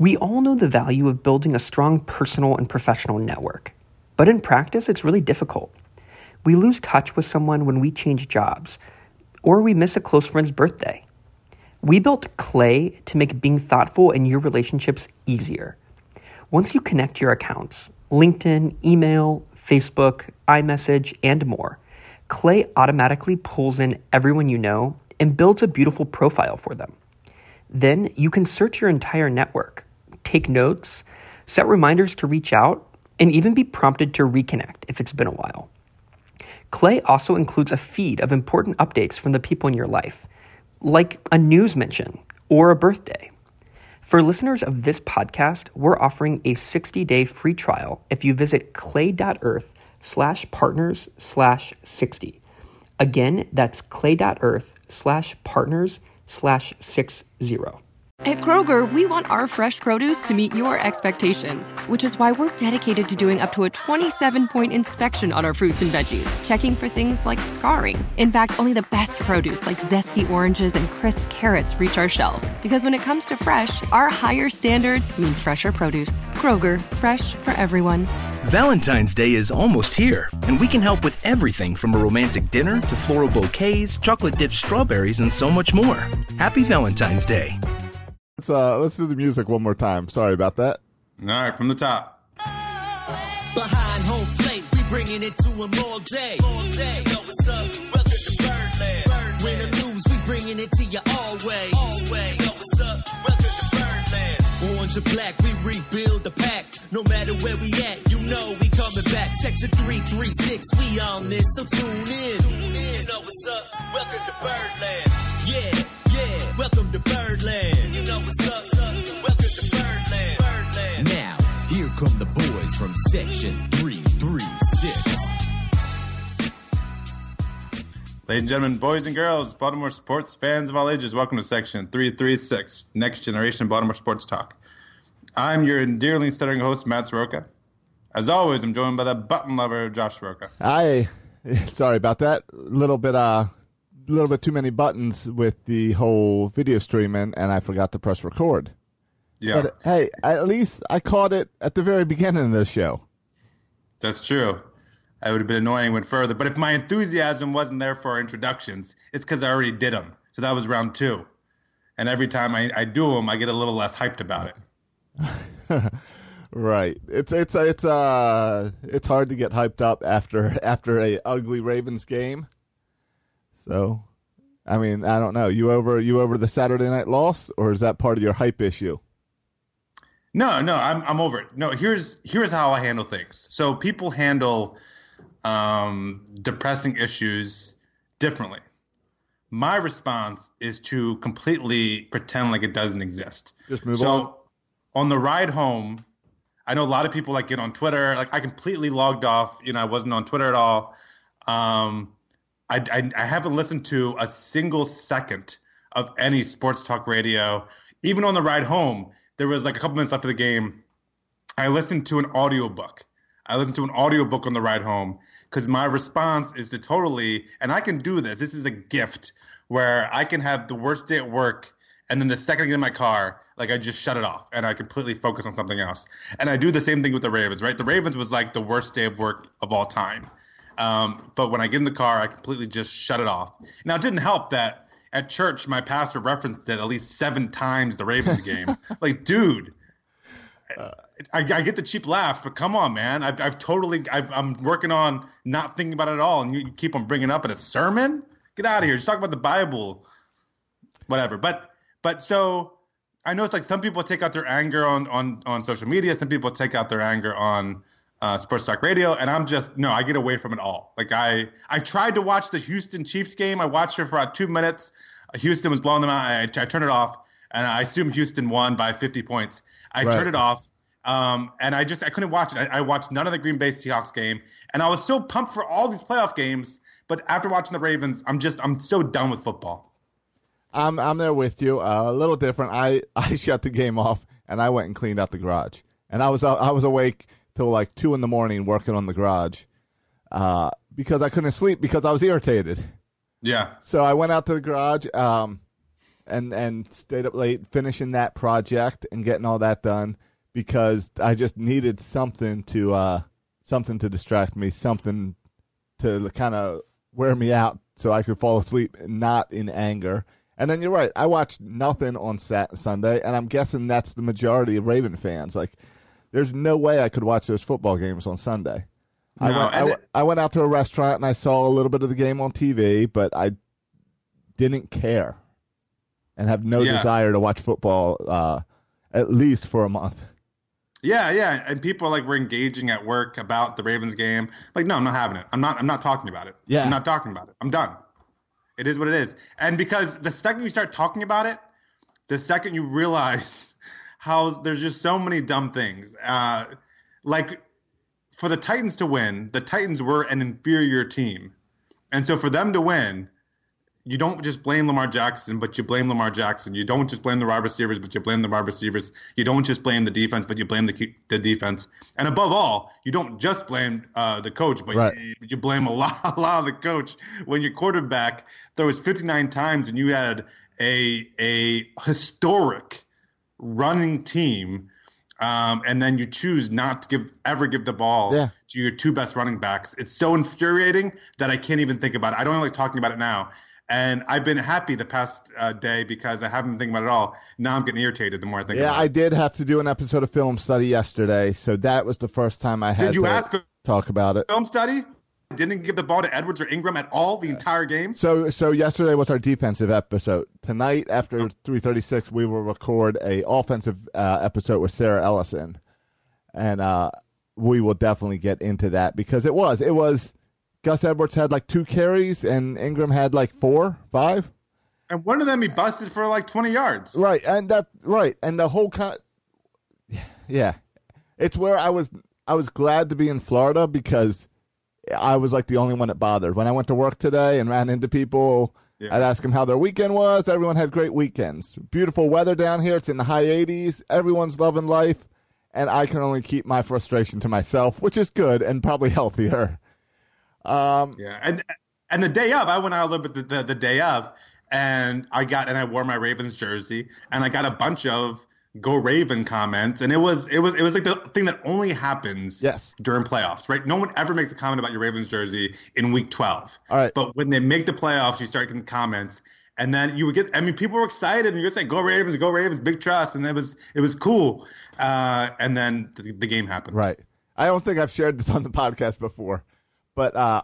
We all know the value of building a strong personal and professional network, but in practice, it's really difficult. We lose touch with someone when we change jobs, or we miss a close friend's birthday. We built Clay to make being thoughtful in your relationships easier. Once you connect your accounts, LinkedIn, email, Facebook, iMessage, and more, Clay automatically pulls in everyone you know and builds a beautiful profile for them. Then you can search your entire network, take notes, set reminders to reach out, and even be prompted to reconnect if it's been a while. Clay also includes a feed of important updates from the people in your life, like a news mention or a birthday. For listeners of this podcast, we're offering a 60-day free trial if you visit clay.earth slash partners slash 60. Again, that's clay.earth slash partners slash 60. At Kroger, we want our fresh produce to meet your expectations, which is why we're dedicated to doing up to a 27 point inspection on our fruits and veggies, checking for things like scarring. In fact, only the best produce like zesty oranges and crisp carrots reach our shelves, because when it comes to fresh, our higher standards mean fresher produce. Kroger, fresh for everyone. Valentine's Day is almost here, and we can help with everything from a romantic dinner to floral bouquets, chocolate dipped strawberries, and so much more. Happy Valentine's Day. Let's uh let's do the music one more time. Sorry about that. All right, from the top. Behind home plate, we bringing it to them all day. All day. Yo, what's up? Welcome to Birdland. Birdland. Win or lose, we bringing it to you always. Always. Yo, what's up? Welcome to Birdland. Orange or black, we rebuild the pack. No matter where we at, you know we coming back. Section 336, we on this, so tune in. Tune in. You know what's up? Welcome to Birdland. Yeah, yeah. Welcome to Birdland. You know what's up? Welcome to Birdland. Birdland. Now, here come the boys from Section 336. Ladies and gentlemen, boys and girls, Baltimore sports fans of all ages, welcome to section 336, Next Generation Baltimore Sports Talk. I'm your endearingly stuttering host, Matt Soroka. As always, I'm joined by the button lover, Josh Soroka. I sorry about that. A little bit uh a little bit too many buttons with the whole video streaming and I forgot to press record. Yeah, But hey, at least I caught it at the very beginning of the show. that's true. I would have been annoying went further. But if my enthusiasm wasn't there for our introductions, it's because I already did them. So that was round two. And every time I, I do them, I get a little less hyped about it. Right. It's it's it's uh it's hard to get hyped up after after a ugly Ravens game. So, I mean, I don't know. You over you over the Saturday night loss, or is that part of your hype issue? No, no, I'm I'm over it. No, here's here's how I handle things. So people handle um, depressing issues differently. My response is to completely pretend like it doesn't exist. Just move so, on. So on the ride home, I know a lot of people like get on Twitter. Like I completely logged off. You know, I wasn't on Twitter at all. Um, I, I, I haven't listened to a single second of any sports talk radio. Even on the ride home, there was like a couple minutes after the game. I listened to an audiobook. I listened to an audiobook on the ride home because my response is to totally, and I can do this. This is a gift where I can have the worst day at work, and then the second I get in my car, like I just shut it off and I completely focus on something else. And I do the same thing with the Ravens, right? The Ravens was like the worst day of work of all time. Um, but when I get in the car, I completely just shut it off. Now, it didn't help that at church, my pastor referenced it at least seven times the Ravens game. like, dude, I, I get the cheap laughs, but come on, man. I've, I've totally, I've, I'm working on not thinking about it at all. And you, you keep on bringing up in a sermon? Get out of here. Just talk about the Bible, whatever. But, but so I know it's like some people take out their anger on, on, on social media. Some people take out their anger on, uh, sports talk radio, and I'm just no, I get away from it all. Like I, I tried to watch the Houston Chiefs game. I watched it for about two minutes. Houston was blowing them out. I, I turned it off, and I assume Houston won by 50 points. I Right. turned it off, um, and I just I couldn't watch it. I, I watched none of the Green Bay Seahawks game, and I was so pumped for all these playoff games. But after watching the Ravens, I'm just I'm so done with football. I'm I'm there with you. Uh, a little different. I I shut the game off and I went and cleaned out the garage. And I was uh, I was awake till like two in the morning working on the garage, uh, because I couldn't sleep because I was irritated. Yeah, So I went out to the garage. Um, and and stayed up late finishing that project and getting all that done because I just needed something to uh something to distract me, something to kind of wear me out so I could fall asleep not in anger. And then you're right. I watched nothing on Sat- Sunday, and I'm guessing that's the majority of Raven fans. Like, there's no way I could watch those football games on Sunday. I, went, I, I went out to a restaurant and I saw a little bit of the game on TV, but I didn't care and have no Yeah. desire to watch football uh, at least for a month. Yeah, yeah, and people like were engaging at work about the Ravens game. Like, no, I'm not having it. I'm not. I'm not talking about it. Yeah. I'm not talking about it. I'm done. It is what it is. And because the second you start talking about it, the second you realize how there's just so many dumb things. Uh, like for the Titans to win, the Titans were an inferior team, and so for them to win, you don't just blame Lamar Jackson, but you blame Lamar Jackson. You don't just blame the wide receivers, but you blame the wide receivers. You don't just blame the defense, but you blame the the defense. And above all, you don't just blame uh, the coach, but Right. you, you blame a lot, a lot of the coach. When your quarterback throws 59 times and you had a a historic running team, um, and then you choose not to give ever give the ball Yeah. to your two best running backs. It's so infuriating that I can't even think about it. I don't like talking about it now. And I've been happy the past uh, day because I haven't been thinking about it at all. Now I'm getting irritated the more I think Yeah, I did have to do an episode of film study yesterday, so that was the first time I had Did you to ask talk about it. film study? Didn't give the ball to Edwards or Ingram at all the entire game? So, so yesterday was our defensive episode. Tonight, after three thirty six, we will record a offensive uh, episode with Sarah Ellison, and uh, we will definitely get into that because it was it was Gus Edwards had like two carries and Ingram had like four, five. And one of them he busted for like 20 yards. Right, and that right, and the whole con. Yeah, it's where I was. I was glad to be in Florida because I was like the only one that bothered. When I went to work today and ran into people, Yeah. I'd ask them how their weekend was. Everyone had great weekends. Beautiful weather down here. It's in the high 80s. Everyone's loving life, and I can only keep my frustration to myself, which is good and probably healthier. Um, Yeah, and and the day of, I went out a little bit the, the, the day of, and I got and I wore my Ravens jersey, and I got a bunch of "Go Raven" comments, and it was it was it was like the thing that only happens Yes. during playoffs, right? No one ever makes a comment about your Ravens jersey in Week 12. All right. but when they make the playoffs, you start getting comments. And then you would get. I mean, people were excited, and you're saying, "Go Ravens, go Ravens, big truss," and it was it was cool. Uh, and then the, the game happened. Right. I don't think I've shared this on the podcast before, but uh,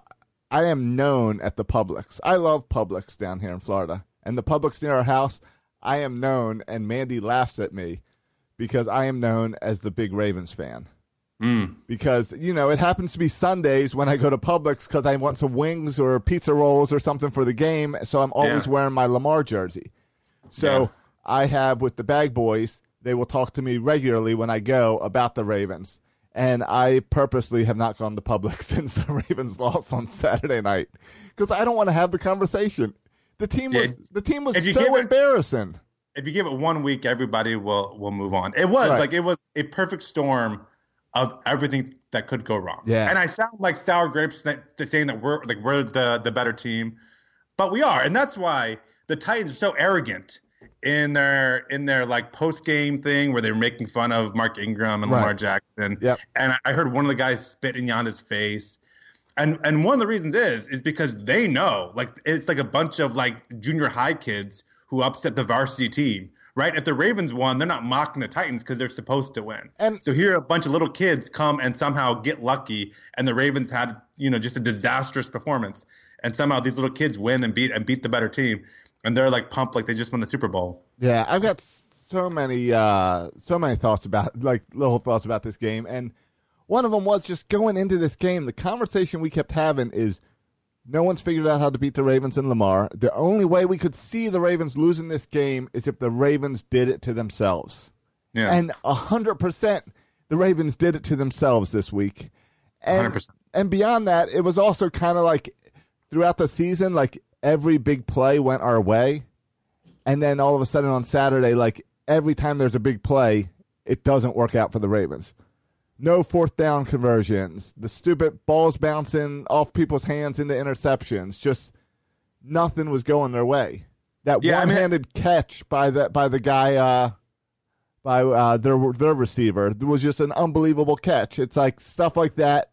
I am known at the Publix. I love Publix down here in Florida. And the Publix near our house, I am known, and Mandy laughs at me because I am known as the big Ravens fan. Mm. Because, you know, it happens to be Sundays when I go to Publix because I want some wings or pizza rolls or something for the game. So I'm always Yeah. wearing my Lamar jersey. So Yeah. I have with the bag boys, they will talk to me regularly when I go about the Ravens. And I purposely have not gone to Publix since the Ravens lost on Saturday night because I don't want to have the conversation. The team Yeah, was the team was so give it- embarrassing. if you give it one week, everybody will will move on. It was Right. like it was a perfect storm of everything that could go wrong. Yeah. and I sound like sour grapes that, saying that we're like we're the the better team, but we are, and that's why the Titans are so arrogant in their in their like post game thing where they're making fun of Mark Ingram and Lamar Jackson. Yep. and I- heard one of the guys spit in his face. And and one of the reasons is is because they know like it's like a bunch of like junior high kids who upset the varsity team, right? If the Ravens won, they're not mocking the Titans because they're supposed to win. And- so here a bunch of little kids come and somehow get lucky, and the Ravens had you know just a disastrous performance, and somehow these little kids win and beat and beat the better team, and they're like pumped like they just won the Super Bowl. Yeah, I've got so many uh so many thoughts about like little thoughts about this game and one of them was just going into this game the conversation we kept having is no one's figured out how to beat the Ravens and Lamar. The only way we could see the Ravens losing this game is if the Ravens did it to themselves. Yeah, And a hundred percent the Ravens did it to themselves this week. And 100%. and beyond that, it was also kind of like throughout the season, like every big play went our way. And then all of a sudden on Saturday, like every time there's a big play, it doesn't work out for the Ravens. No fourth down conversions. The stupid balls bouncing off people's hands into interceptions. Just nothing was going their way. That Yeah, I mean- one-handed catch by the by the guy uh, by uh, their their receiver was just an unbelievable catch. It's like stuff like that.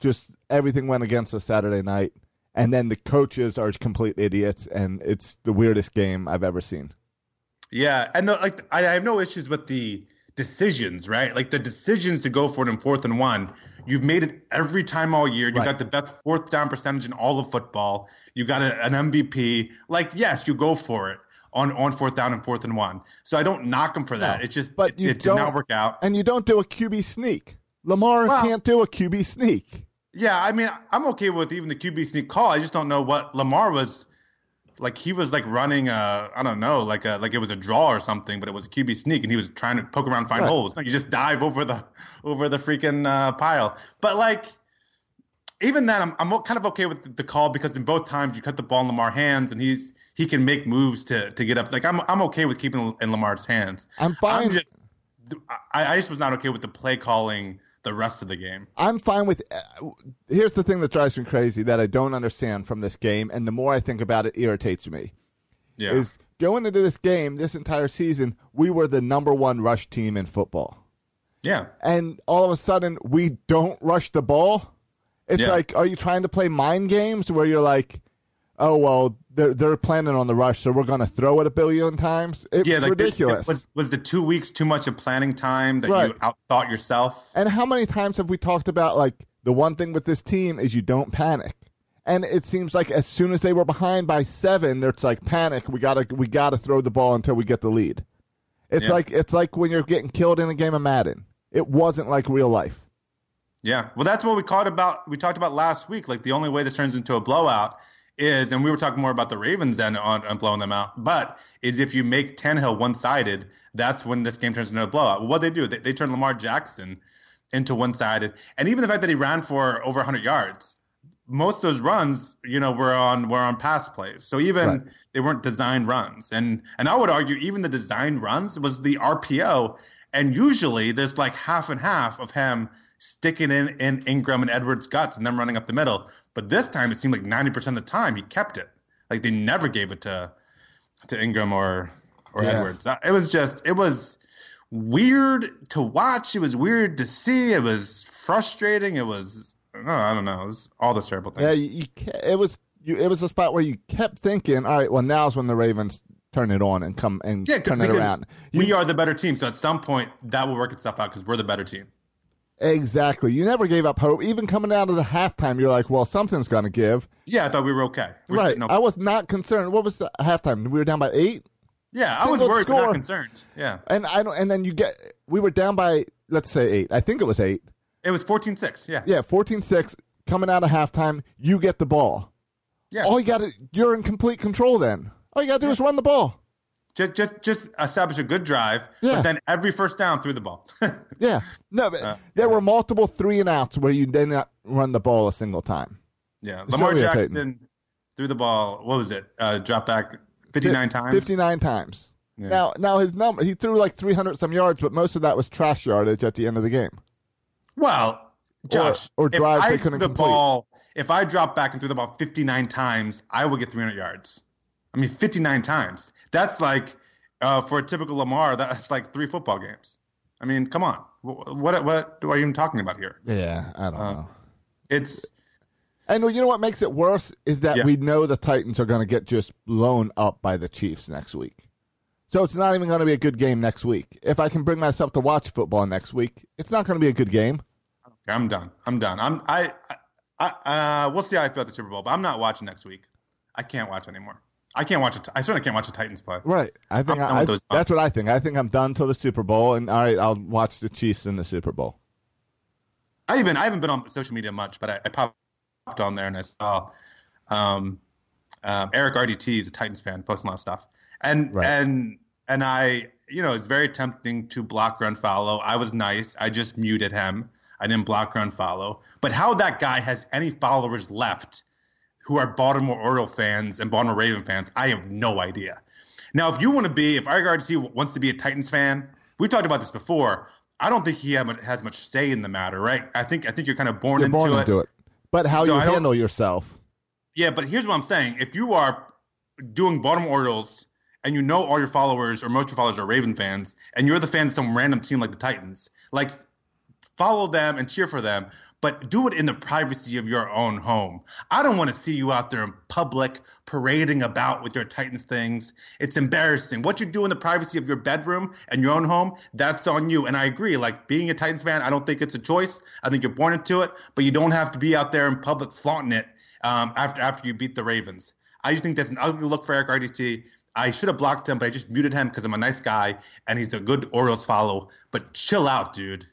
Just everything went against us Saturday night, and then the coaches are complete idiots, and it's the weirdest game I've ever seen. Yeah, and the, like I have no issues with the decisions, right? Like the decisions to go for it in fourth and one. You've made it every time all year. You Right. got the best fourth down percentage in all of football. You got a, an MVP. Like yes, you go for it on on fourth down and fourth and one. So I don't knock him for that. No, It's just but it, you it did not work out. And you don't do a QB sneak. Lamar Well- can't do a QB sneak. Yeah, I mean, I'm okay with even the QB sneak call. I just don't know what Lamar was like. He was like running a, I don't know, like a like it was a draw or something, but it was a QB sneak, and he was trying to poke around, and find Right. holes. You just dive over the over the freaking uh, pile. But like, even then, I'm I'm kind of okay with the, call because in both times you cut the ball in Lamar hands, and he's he can make moves to to get up. Like I'm I'm okay with keeping in Lamar's hands. I'm fine. I'm just I, I just was not okay with the play calling the rest of the game. I'm fine with. Uh, here's the thing that drives me crazy that I don't understand from this game, and the more I think about it, irritates me. Yeah. Is going into this game, this entire season, we were the number one rush team in football, yeah. and all of a sudden we don't rush the ball. It's Yeah. like, are you trying to play mind games where you're like, oh well, they're they're planning on the rush, so we're going to throw it a billion times? It's yeah, like ridiculous. was, was the two weeks too much of planning time that Right. you outthought yourself? And how many times have we talked about like the one thing with this team is you don't panic. And it seems like as soon as they were behind by seven, it's like panic. We gotta we gotta throw the ball until we get the lead. It's Yeah. like it's like when you're getting killed in a game of Madden. It wasn't like real life. Yeah. Well, that's what we caught about. We talked about last week. Like the only way this turns into a blowout is, and we were talking more about the Ravens then on, on blowing them out. But is if you make Tannehill one sided, that's when this game turns into a blowout. Well, what they do, they, they turn Lamar Jackson into one sided, and even the fact that he ran for over 100 yards. Most of those runs, you know, were on were on pass plays. So even Right. they weren't designed runs. And and I would argue even the designed runs was the RPO. And usually there's like half and half of him sticking in, in Ingram and Edwards' guts and them running up the middle. But this time it seemed like 90% of the time he kept it. Like they never gave it to to Ingram or or Yeah. Edwards. Uh, It was just it was weird to watch. It was weird to see. It was frustrating. It was no, I don't know. It was all the terrible things. Yeah, you, you it was you, it was a spot where you kept thinking, all right, well now's when the Ravens turn it on and come and Yeah, turn it around. You- we are the better team. So at some point, that will work itself out because we're the better team. Exactly. You never gave up hope. Even coming out of the halftime, you're like, well, something's going to give. Yeah, I thought we were okay. We were right. I was not concerned. What was the halftime? We were down by eight. yeah, I was single worried, but not concerned. Yeah, And I don't. And then you get. We were down by let's say eight. I think it was eight. it was 14-6. Yeah, Yeah, 14-6. Coming out of halftime, you get the ball. yeah. All you got to you're in complete control. Then all you got to do is run the ball. Just just just establish a good drive, Yeah. but then every first down threw the ball. Yeah. No, but Uh, there were multiple three and outs where you did not run the ball a single time. yeah, It's Lamar so. Jackson threw the ball. What was it? Uh, drop back fifty nine times. 59 times. Yeah. Now, now his number, he threw like 300 some yards, but most of that was trash yardage at the end of the game. Well, Josh, or if drives I they couldn't the complete. ball, if I dropped back and threw the ball 59 times, I would get 300 yards. I mean, 59 times. That's like uh, for a typical Lamar, that's like three football games. I mean, come on. What what, are you even talking about here? Yeah, I don't Uh, know. It's And you know what makes it worse is that Yeah. we know the Titans are going to get just blown up by the Chiefs next week. So it's not even going to be a good game next week. If I can bring myself to watch football next week, it's not going to be a good game. I'm done. I'm done. I'm I I, I uh, we'll see how I feel at the Super Bowl, but I'm not watching next week. I can't watch anymore. I can't watch it. I certainly can't watch the Titans play. Right. I think I, those that's what I think. I think I'm done till the Super Bowl, and all right, I'll watch the Chiefs in the Super Bowl. I even I haven't been on social media much, but I, I popped on there and I saw um, um, Eric RDT is a Titans fan posting a lot of stuff, and Right. and and I you know it's very tempting to block or unfollow. I was nice. I just muted him. I didn't block or unfollow. But how that guy has any followers left who are Baltimore Oriole fans and Baltimore Raven fans, I have no idea. Now, if you want to be, if RDT wants to be a Titans fan, we've talked about this before. I don't think he have- has much say in the matter, right? I think I think you're kind of born You're into born it. into it. But how So you I handle yourself. Yeah, but here's what I'm saying: if you are doing Baltimore Orioles and you know all your followers or most of your followers are Raven fans, and you're the fan of some random team like the Titans, like follow them and cheer for them, but do it in the privacy of your own home. I don't want to see you out there in public parading about with your Titans things. It's embarrassing. What you do in the privacy of your bedroom and your own home, that's on you. And I agree. Like being a Titans fan, I don't think it's a choice. I think you're born into it, but you don't have to be out there in public flaunting it um, after after you beat the Ravens. I just think that's an ugly look for Eric RDT. I should have blocked him, but I just muted him because I'm a nice guy and he's a good Orioles follow. But chill out, dude.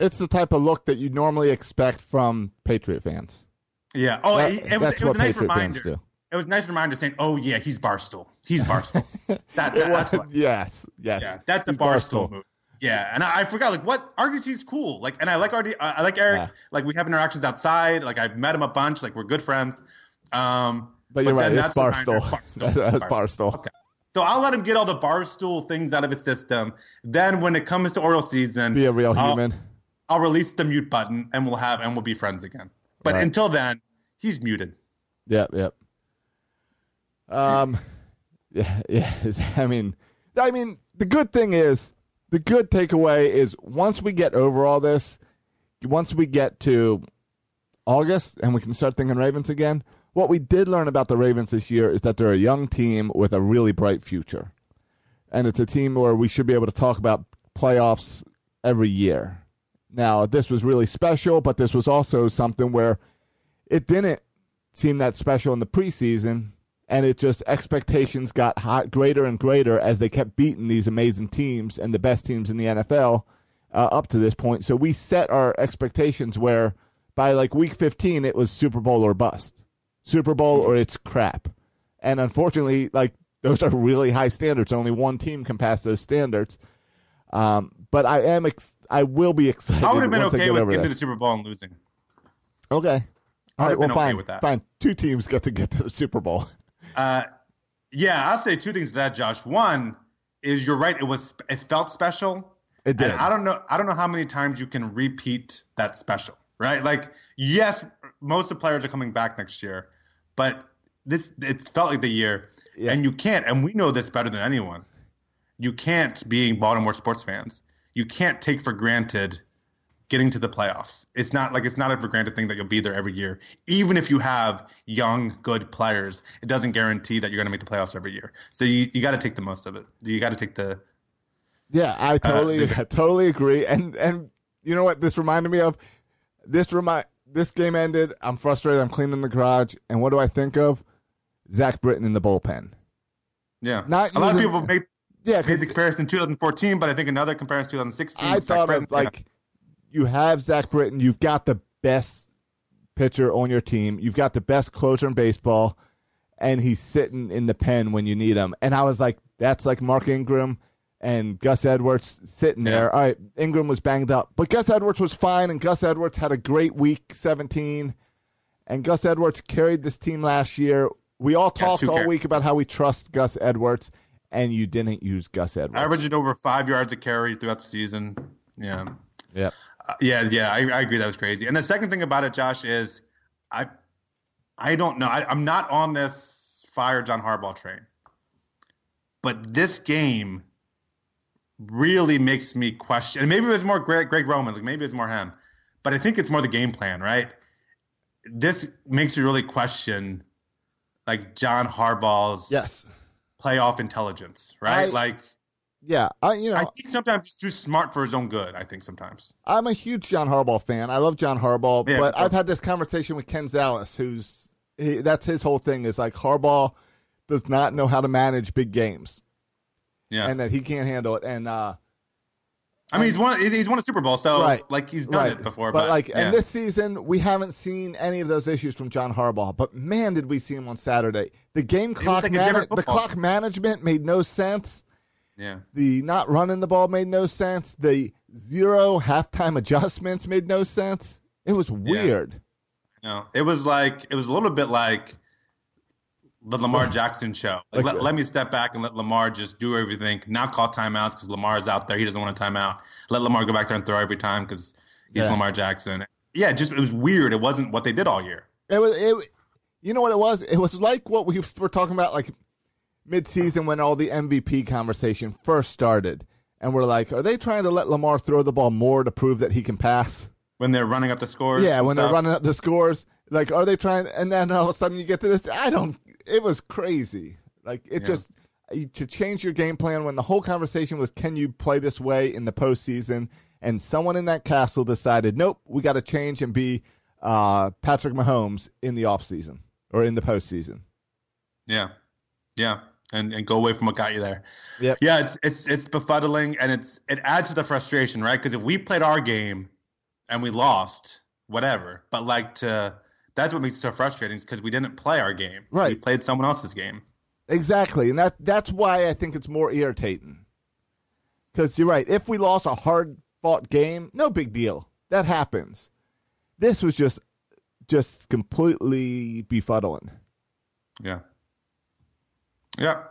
It's the type of look that you normally expect from Patriot fans. Yeah. Oh, That- it, it was, that's it was what a nice Patriot reminder. It was a nice reminder saying, "Oh yeah, he's Barstool. He's Barstool." that, that- It that's was, what. yes, yes. Yeah, that's a He's Barstool, move. Yeah, and I, I forgot like what RDT's cool. Like, and I like RD. I like Eric. Yeah. Like we have interactions outside. Like I've met him a bunch. Like we're good friends. Um, But you're then right, that's reminder, Barstool. That's Barstool. Okay. So I'll let him get all the barstool things out of his system. Then when it comes to Oriole season, Be a real I'll- human. I'll release the mute button and we'll have and we'll be friends again. But Right. until then, he's muted. Yep, yep. Um, yeah, yeah. I mean, I mean, the good thing is, the good takeaway is once we get over all this, once we get to August and we can start thinking Ravens again, what we did learn about the Ravens this year is that they're a young team with a really bright future. And it's a team where we should be able to talk about playoffs every year. Now, this was really special, but this was also something where it didn't seem that special in the preseason, and it just expectations got hot, greater and greater as they kept beating these amazing teams and the best teams in the NFL uh, up to this point. So we set our expectations where by like week 15 it was Super Bowl or bust, Super Bowl or it's crap, and unfortunately, like those are really high standards. Only one team can pass those standards. Um, but I am, ex- I will be excited. I would have been okay with getting to the. Super Bowl and losing. Okay. All right. Well, okay fine. with that. Fine. Two teams get to get to the Super Bowl. Uh, yeah, I'll say two things to that, Josh. One is you're right. It was it felt special. It did. And I don't know. I don't know how many times you can repeat that special, right? Like, yes, most of the players are coming back next year, but this it felt like the year, Yeah. and you can't. And we know this better than anyone. You can't, being Baltimore sports fans, you can't take for granted getting to the playoffs. It's not like it's not a for granted thing that you'll be there every year. Even if you have young, good players, it doesn't guarantee that you're going to make the playoffs every year. So you, you got to take the most of it. You got to take the Yeah, I uh, totally, the- I totally agree. And and you know what this reminded me of? This remind this game ended. I'm frustrated. I'm cleaning the garage, and what do I think of? Zach Britton in the bullpen. yeah. Not a lot of people make Yeah, made 'cause the comparison 2014, but I think another comparison 2016. I Zach thought Britton, of like you have Zach Britton. You've got the best pitcher on your team. You've got the best closer in baseball, and he's sitting in the pen when you need him. And I was like, that's like Mark Ingram and Gus Edwards sitting Yeah. there. All right, Ingram was banged up, but Gus Edwards was fine, and Gus Edwards had a great week 17. And Gus Edwards carried this team last year. We all talked all carries. week about how we trust Gus Edwards, and you didn't use Gus Edwards. Averaged over five yards a carry throughout the season. Yeah. Yeah. Uh, yeah, yeah, I, I agree. That was crazy. And the second thing about it, Josh, is I, I don't know. I, I'm not on this fire John Harbaugh train, but this game really makes me question. And maybe it was more Greg, Greg Roman, like maybe it's more him, but I think it's more the game plan, right? This makes you really question, like John Harbaugh's Yes. Playoff intelligence, right? I- like Yeah. I you know I think sometimes he's too smart for his own good. I think sometimes. I'm a huge John Harbaugh fan. I love John Harbaugh, Yeah, but. I've had this conversation with Ken Zales, who's he, that's his whole thing is like Harbaugh does not know how to manage big games, Yeah. and that he can't handle it. And uh, I mean, he's won. He's won a Super Bowl, so Right. like he's done right, it before. but, But, like, yeah. and this season we haven't seen any of those issues from John Harbaugh. But man, did we see him on Saturday? The game clock, like different the clock management made no sense. yeah, The not running the ball made no sense. The zero halftime adjustments made no sense. It was weird. no, it was like it was a little bit like the Lamar Jackson show. Like, let, let me step back and let Lamar just do everything. Not call timeouts because Lamar's out there. He doesn't want a timeout. Let Lamar go back there and throw every time because he's Yeah. Lamar Jackson. Yeah, just it was weird. It wasn't what they did all year. It was it. You know what it was? It was like what we were talking about. Like mid-season when all the MVP conversation first started, and we're like, are they trying to let Lamar throw the ball more to prove that he can pass? When they're running up the scores. Yeah, when they're running up the scores, like, are they trying? And then all of a sudden you get to this. I don't. It was crazy. Like it Yeah. just to change your game plan when the whole conversation was, can you play this way in the postseason? And someone in that castle decided, nope, we got to change and be uh, Patrick Mahomes in the offseason or in the postseason. Yeah, yeah, and and go away from what got you there. Yeah, Yeah, it's it's it's befuddling, and it's it adds to the frustration, right? Because if we played our game and we lost, whatever. But like to that's what makes it so frustrating, is because we didn't play our game. Right. We played someone else's game. Exactly, and that that's why I think it's more irritating. Because you're right. If we lost a hard fought game, no big deal. That happens. This was just just completely befuddling. Yeah. Yeah.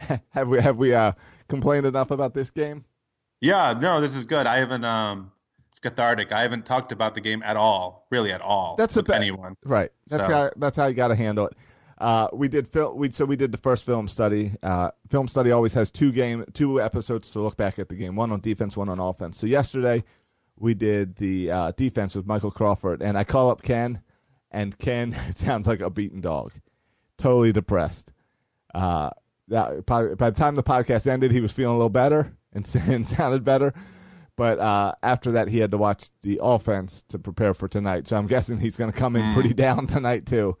have we have we uh, complained enough about this game? Yeah, no, this is good. I haven't um it's cathartic. I haven't talked about the game at all, really at all. That's a with ba- anyone. Right. That's So- how that's how you got to handle it. Uh, we did film. We so we did the first film study. Uh, film study always has two game two episodes to look back at the game. One on defense, one on offense. So yesterday we did the uh, defense with Michael Crawford, and I call up Ken, and Ken sounds like a beaten dog, totally depressed. Uh, that, by, by the time the podcast ended, he was feeling a little better and, and sounded better. But uh, after that, he had to watch the offense to prepare for tonight. So I'm guessing he's going to come in pretty down tonight too.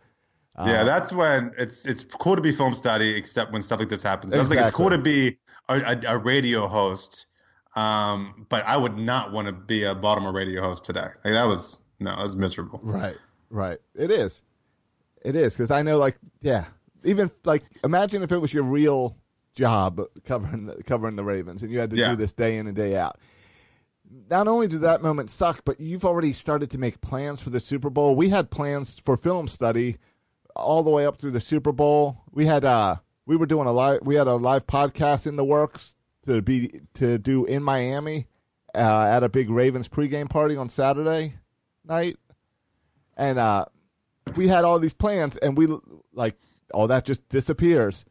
yeah, that's when it's it's cool to be film study, except when stuff like this happens. I was like, it's cool to be a, a, a radio host, um, but I would not want to be a Baltimore radio host today. Like that was no, that was miserable. Right, right. It is. It is because I know, like, yeah. Even like, imagine if it was your real job covering the, covering the Ravens, and you had to Yeah. do this day in and day out. Not only did that moment suck, but you've already started to make plans for the Super Bowl. We had plans for film study all the way up through the Super Bowl. We had uh we were doing a live we had a live podcast in the works to be to do in Miami uh, at a big Ravens pregame party on Saturday night. And uh we had all these plans and we like all that just disappears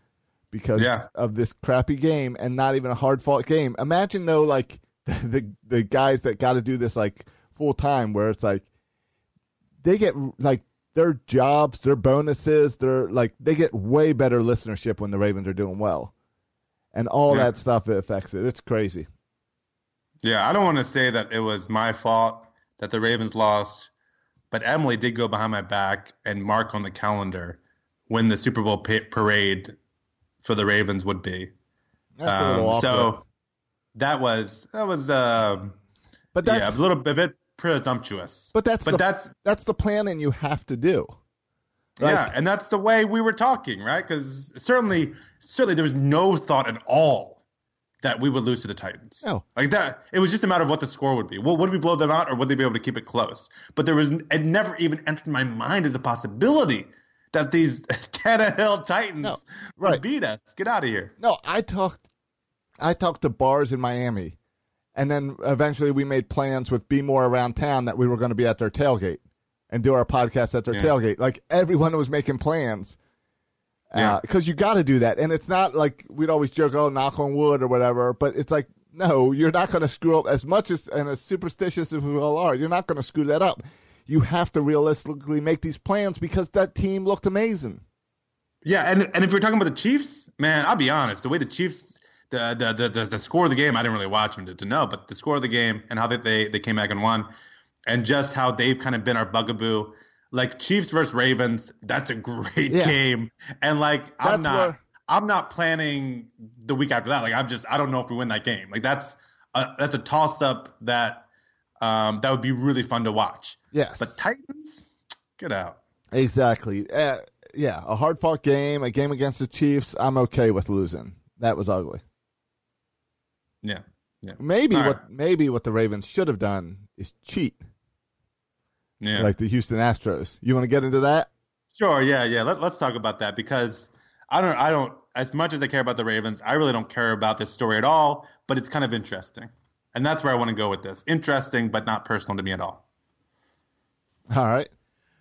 because Yeah. of this crappy game and not even a hard fought game. Imagine though like the the guys that got to do this like full time where it's like they get like their jobs, their bonuses, their like they get way better listenership when the Ravens are doing well. And all Yeah. that stuff it affects it. It's crazy. Yeah, I don't want to say that it was my fault that the Ravens lost, but Emily did go behind my back and mark on the calendar when the Super Bowl pa- parade for the Ravens would be. That's a little Um, awkward. so that was that was um, but that's yeah a little bit, a bit presumptuous. but that's but the, that's that's the planning you have to do. Like- yeah, and that's the way we were talking, right? Because certainly, certainly, there was no thought at all that we would lose to the Titans. No. like that. It was just a matter of what the score would be. Well, would we blow them out, or would they be able to keep it close? But there was, it never even entered my mind as a possibility that these Tannehill Titans No, right. would beat us. Get out of here. No, I talked I talked to bars in Miami. And then eventually we made plans with Be More around town that we were going to be at their tailgate and do our podcast at their Yeah. tailgate. Like everyone was making plans. Uh, yeah. Because you got to do that. And it's not like we'd always joke, oh, knock on wood or whatever. But it's like, no, you're not going to screw up as much as, and as superstitious as we all are, you're not going to screw that up. You have to realistically make these plans because that team looked amazing. Yeah, and and if you're talking about the Chiefs, man, I'll be honest. The way the Chiefs, the the the, the, score of the game, I didn't really watch them to, to know, but the score of the game and how they, they they came back and won, and just how they've kind of been our bugaboo. Like Chiefs versus Ravens, that's a great Yeah. game, and like I'm not where- I'm not planning the week after that. Like I'm just I don't know if we win that game. Like that's a, that's a toss up that um that would be really fun to watch. Yes. But Titans, get out. Exactly. Uh, yeah, a hard fought game, a game against the Chiefs. I'm okay with losing. That was ugly. Yeah, yeah, Maybe All what right. maybe what the Ravens should have done is cheat, yeah. like the Houston Astros. You want to get into that? Sure, yeah, yeah. Let, let's talk about that because I don't, I don't. As much as I care about the Ravens, I really don't care about this story at all. But it's kind of interesting, and that's where I want to go with this. Interesting, but not personal to me at all. All right.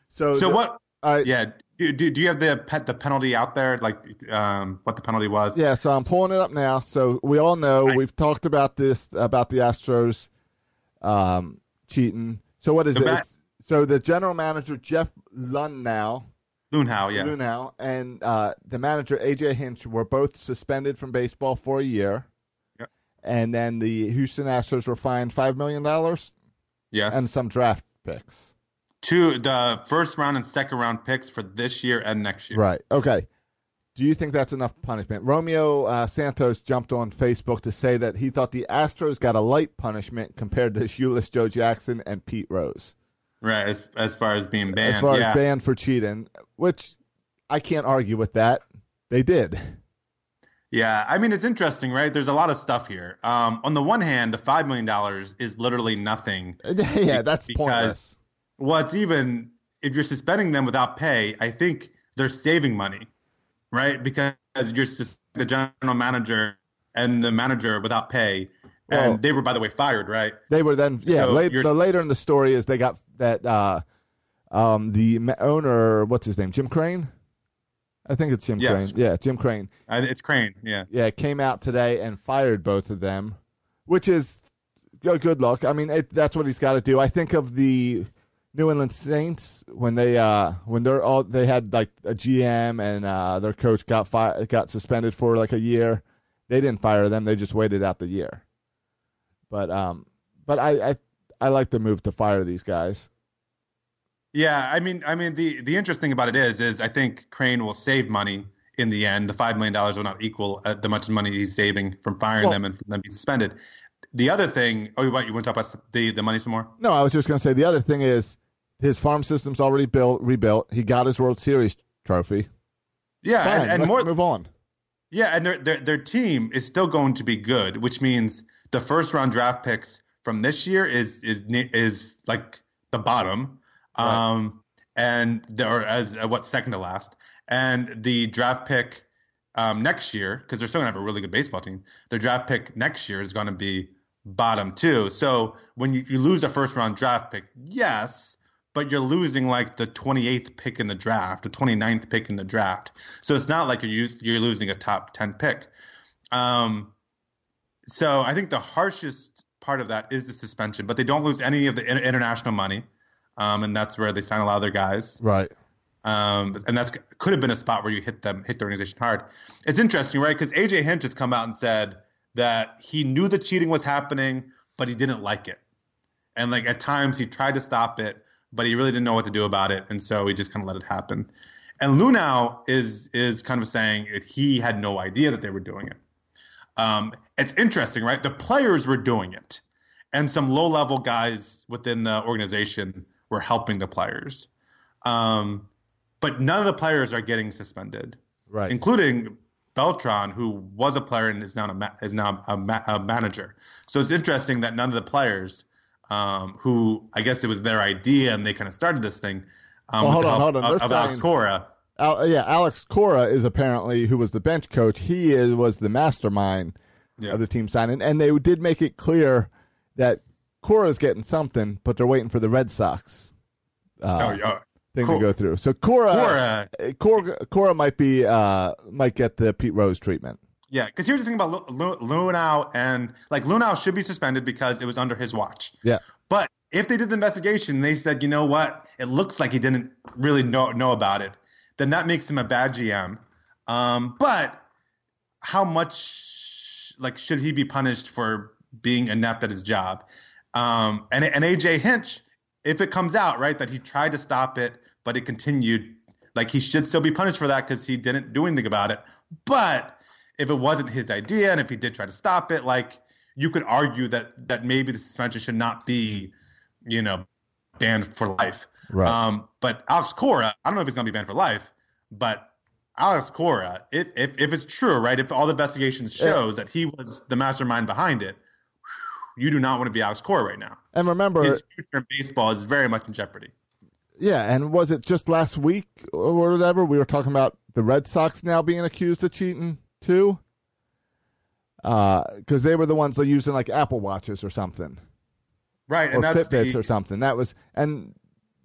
So So the- what? Right. Yeah. Do, do, do you have the pet the penalty out there? Like um, what the penalty was? Yeah, so I'm pulling it up now. So we all know Right. we've talked about this about the Astros um, cheating. So what is it? so the general manager Jeff Luhnow, Luhnow, yeah. Luhnow, and uh, the manager AJ Hinch were both suspended from baseball for a year. Yep. And then the Houston Astros were fined five million dollars yes. and some draft picks. Two the first round and second round picks for this year and next year. Right. Okay. Do you think that's enough punishment? Romeo uh, Santos jumped on Facebook to say that he thought the Astros got a light punishment compared to Shoeless Joe Jackson and Pete Rose, Right. As as far as being banned. as far yeah. as banned for cheating, which I can't argue with that. They did. Yeah, I mean it's interesting, right? There's a lot of stuff here. Um, on the one hand, the five million dollars is literally nothing. yeah, that's Because- pointless. What's even if you're suspending them without pay, I think they're saving money, right? Because you're sus- the general manager and the manager without pay, and Well- they were, by the way, fired, right? They were then, yeah. So late, the later in the story is they got that uh, um, the owner, what's his name, Jim Crane. I think it's Jim Yes. Crane. Yeah, Jim Crane. Uh, It's Crane, yeah. yeah, came out today and fired both of them, which is good, good luck. I mean, it, that's what he's got to do. I think of the New England Saints when they uh when they're all they had like a GM and uh their coach got fi- got suspended for like a year. They didn't fire them; they just waited out the year. But um, but I I, I like the move to fire these guys. Yeah, I mean, I mean, the the interesting about it is, is I think Crane will save money in the end. The five million dollars will not equal uh, the much money he's saving from firing Well- them and from them being suspended. The other thing, oh, what you want to talk about the the money some more? No, I was just going to say the other thing is his farm system's already built, rebuilt. He got his World Series trophy. Yeah, Fine, and, and more. move on. Yeah, and their, their their team is still going to be good, which means the first round draft picks from this year is is is like the bottom, Right. um, and they're as uh, what second to last, and the draft pick um, next year because they're still gonna have a really good baseball team. Their draft pick next year is going to be bottom two. So when you, you lose a first round draft pick, yes, but you're losing like the 28th pick in the draft, the 29th pick in the draft. So it's not like you're you're losing a top 10 pick. Um, so I think the harshest part of that is the suspension, but they don't lose any of the in- international money, um, and that's where they sign a lot of their guys. Right. Um, and that's could have been a spot where you hit them, hit the organization hard. It's interesting, right? Because AJ Hinch has come out and said that he knew the cheating was happening, but he didn't like it. And like at times he tried to stop it, but he really didn't know what to do about it, and so he just kind of let it happen. And Luhnow is is kind of saying that he had no idea that they were doing it. Um, it's interesting, right? The players were doing it, and some low level guys within the organization were helping the players. Um, but none of the players are getting suspended, Right. including Beltran, who was a player and is now a ma- is now a, ma- a manager. So it's interesting that none of the players, um, who I guess it was their idea and they kind of started this thing, um, Well, hold on, hold on. of, of Alex Cora. Al, yeah, Alex Cora is apparently who was the bench coach. He is, was the mastermind Yeah. of the team signing, and they did make it clear that Cora's getting something, but they're waiting for the Red Sox uh, oh, yeah. thing Cor- to go through. So Cora, Cora, uh, Cora, Cora might be uh, might get the Pete Rose treatment. Yeah, because here's the thing about Lu- Lu- Luhnow and like Luhnow should be suspended because it was under his watch. Yeah, But if they did the investigation, they said, you know what, it looks like he didn't really know know about it, then that makes him a bad GM. Um, but how much like should he be punished for being inept at his job? Um, and and AJ Hinch, if it comes out right that he tried to stop it, but it continued, like he should still be punished for that because he didn't do anything about it. But if it wasn't his idea and if he did try to stop it, like you could argue that that maybe the suspension should not be, you know, banned for life. Right. Um, but Alex Cora, I don't know if he's going to be banned for life, but Alex Cora, if, if if it's true, right? If all the investigations shows that he was the mastermind behind it, you do not want to be Alex Cora right now. and remember, His future in baseball is very much in jeopardy. yeah, and was it just last week or whatever we were talking about the Red Sox now being accused of cheating too? Uh, because they were the ones that using like Apple watches or something. Right, or and that's Fitbits the, or something. That was and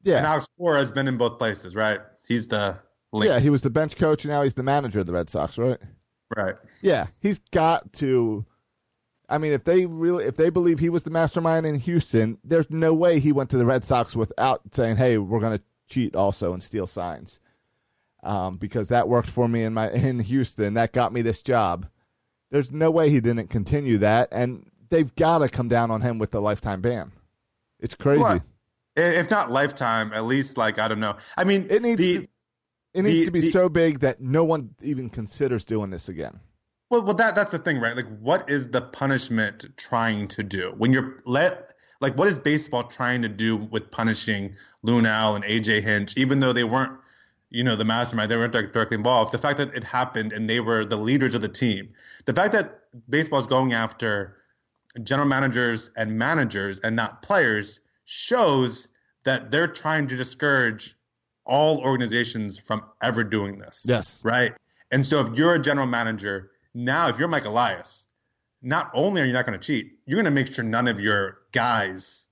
yeah, And Alex Cora has been in both places, right? He's the link. Yeah, he was the bench coach, and now he's the manager of the Red Sox, right? right. Yeah, he's got to. I mean, if they really, if they believe he was the mastermind in Houston, there's no way he went to the Red Sox without saying, "Hey, we're going to cheat also and steal signs," um, because that worked for me in my in Houston. That got me this job. There's no way he didn't continue that, and they've got to come down on him with the lifetime ban. It's crazy. Well, if not lifetime, at least like I don't know. I mean, It needs the, to, it needs the- to be the- so big that no one even considers doing this again. Well, well, that that's the thing, right? Like, what is the punishment trying to do when you're let? Like, what is baseball trying to do with punishing Luhnow and AJ Hinch, even though they weren't, you know, the mastermind, they weren't directly involved. The fact that it happened and they were the leaders of the team, the fact that baseball is going after general managers and managers and not players shows that they're trying to discourage all organizations from ever doing this Yes. right? And so if you're a general manager, now if you're Mike Elias, not only are you not going to cheat, you're going to make sure none of your guys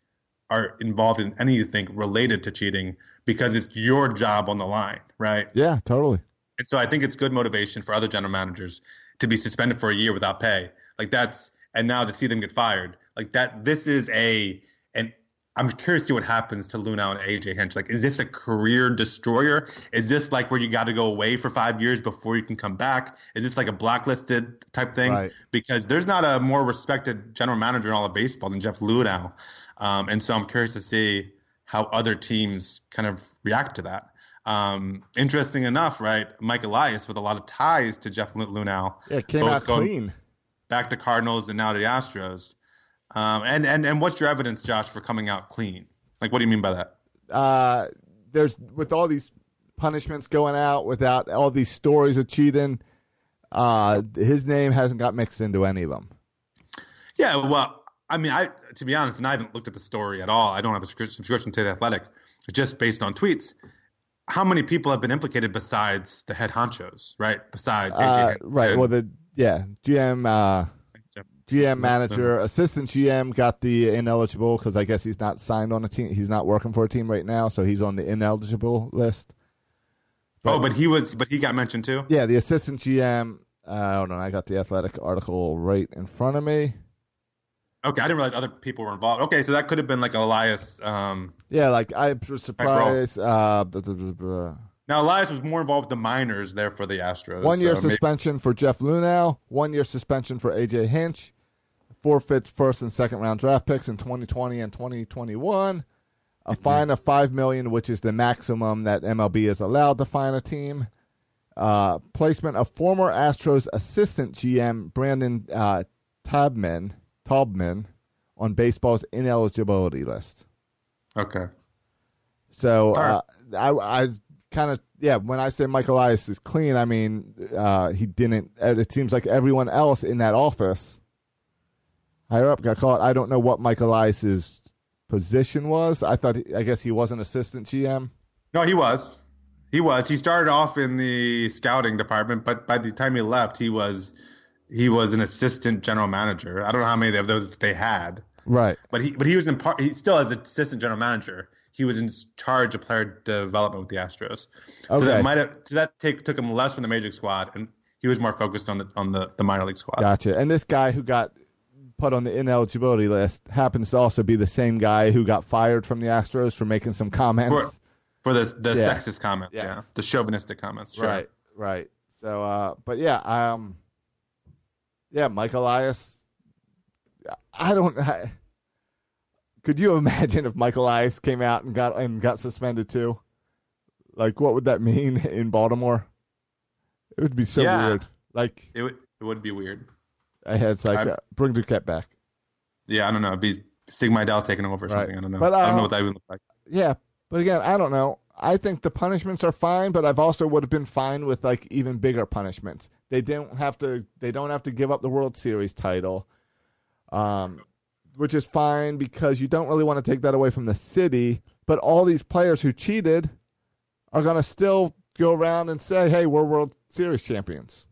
are involved in anything related to cheating because it's your job on the line, right? Yeah, totally. And so I think it's good motivation for other general managers to be suspended for a year without pay. Like that's and now to see them get fired. Like that this is a and I'm curious to see what happens to Luhnow and AJ Hinch. Like, is this a career destroyer? Is this like where you got to go away for five years before you can come back? Is this like a blacklisted type thing? Right. Because there's not a more respected general manager in all of baseball than Jeff Luhnow. Um, and so I'm curious to see how other teams kind of react to that. Um, interesting enough, right? Mike Elias with a lot of ties to Jeff Lu- Luhnow. Yeah, came out clean. Back to Cardinals and now to the Astros. Um, and, and, and what's your evidence, Josh, for coming out clean? Like, what do you mean by that? Uh, there's with all these punishments going out, without all these stories of cheating, uh, his name hasn't got mixed into any of them. Yeah, well, I mean, I to be honest, and I haven't looked at the story at all. I don't have a subscription to the Athletic, just based on tweets. How many people have been implicated besides the head honchos, right? Besides AJ, Uh, right. and Well, the yeah GM uh, GM manager, assistant GM got the ineligible because I guess he's not signed on a team. He's not working for a team right now, so he's on the ineligible list. oh, but he was, but he got mentioned too. Yeah, the assistant GM. Uh, hold on, I got the athletic article right in front of me. Okay, I didn't realize other people were involved. Okay, so that could have been like Elias. Um, Yeah, like I was surprised. Uh, blah, blah, blah, now Elias was more involved with the minors there for the Astros. One year so maybe- suspension for Jeff Luhnow. One year suspension for AJ Hinch. Forfeits first and second round draft picks in 2020 and 2021. A Mm-hmm. fine of five million, which is the maximum that MLB is allowed to fine a team. Uh, placement of former Astros assistant GM Brandon uh, Taubman, Taubman on baseball's ineligibility list. Okay. So All right. uh, I, I was kind of yeah. When I say Michael Elias is clean, I mean uh, he didn't. It seems like everyone else in that office higher up got caught. I don't know what Michael Elias's position was. I thought I guess he was an assistant GM. No, he was. He was. He started off in the scouting department, but by the time he left, he was he was an assistant general manager. I don't know how many of those they had, Right. but he but he was in part. He still as assistant general manager. He was in charge of player development with the Astros. So Okay. that might have so that take took him less from the major squad, and he was more focused on the on the, the minor league squad. Gotcha. And this guy who got put on the ineligibility list happens to also be the same guy who got fired from the Astros for making some comments. For, for the the Yeah. sexist comments, Yes. yeah, the chauvinistic comments, sure. Right, right. So, uh, but yeah, um, yeah, Mike Elias. I don't. I, could you imagine if Mike Elias came out and got and got suspended too? Like, what would that mean in Baltimore? It would be so Yeah. weird. Like, It would it would be weird. I had like uh, bring Duquette back. Yeah, I don't know. It'd be Sig Mejdal taking over or Right. something. I don't know. But, I don't uh, know what that would look like. Yeah, but again, I don't know. I think the punishments are fine, but I've also would have been fine with like even bigger punishments. They don't have to. They don't have to give up the World Series title, um, which is fine because you don't really want to take that away from the city. But all these players who cheated are going to still go around and say, "Hey, we're World Series champions."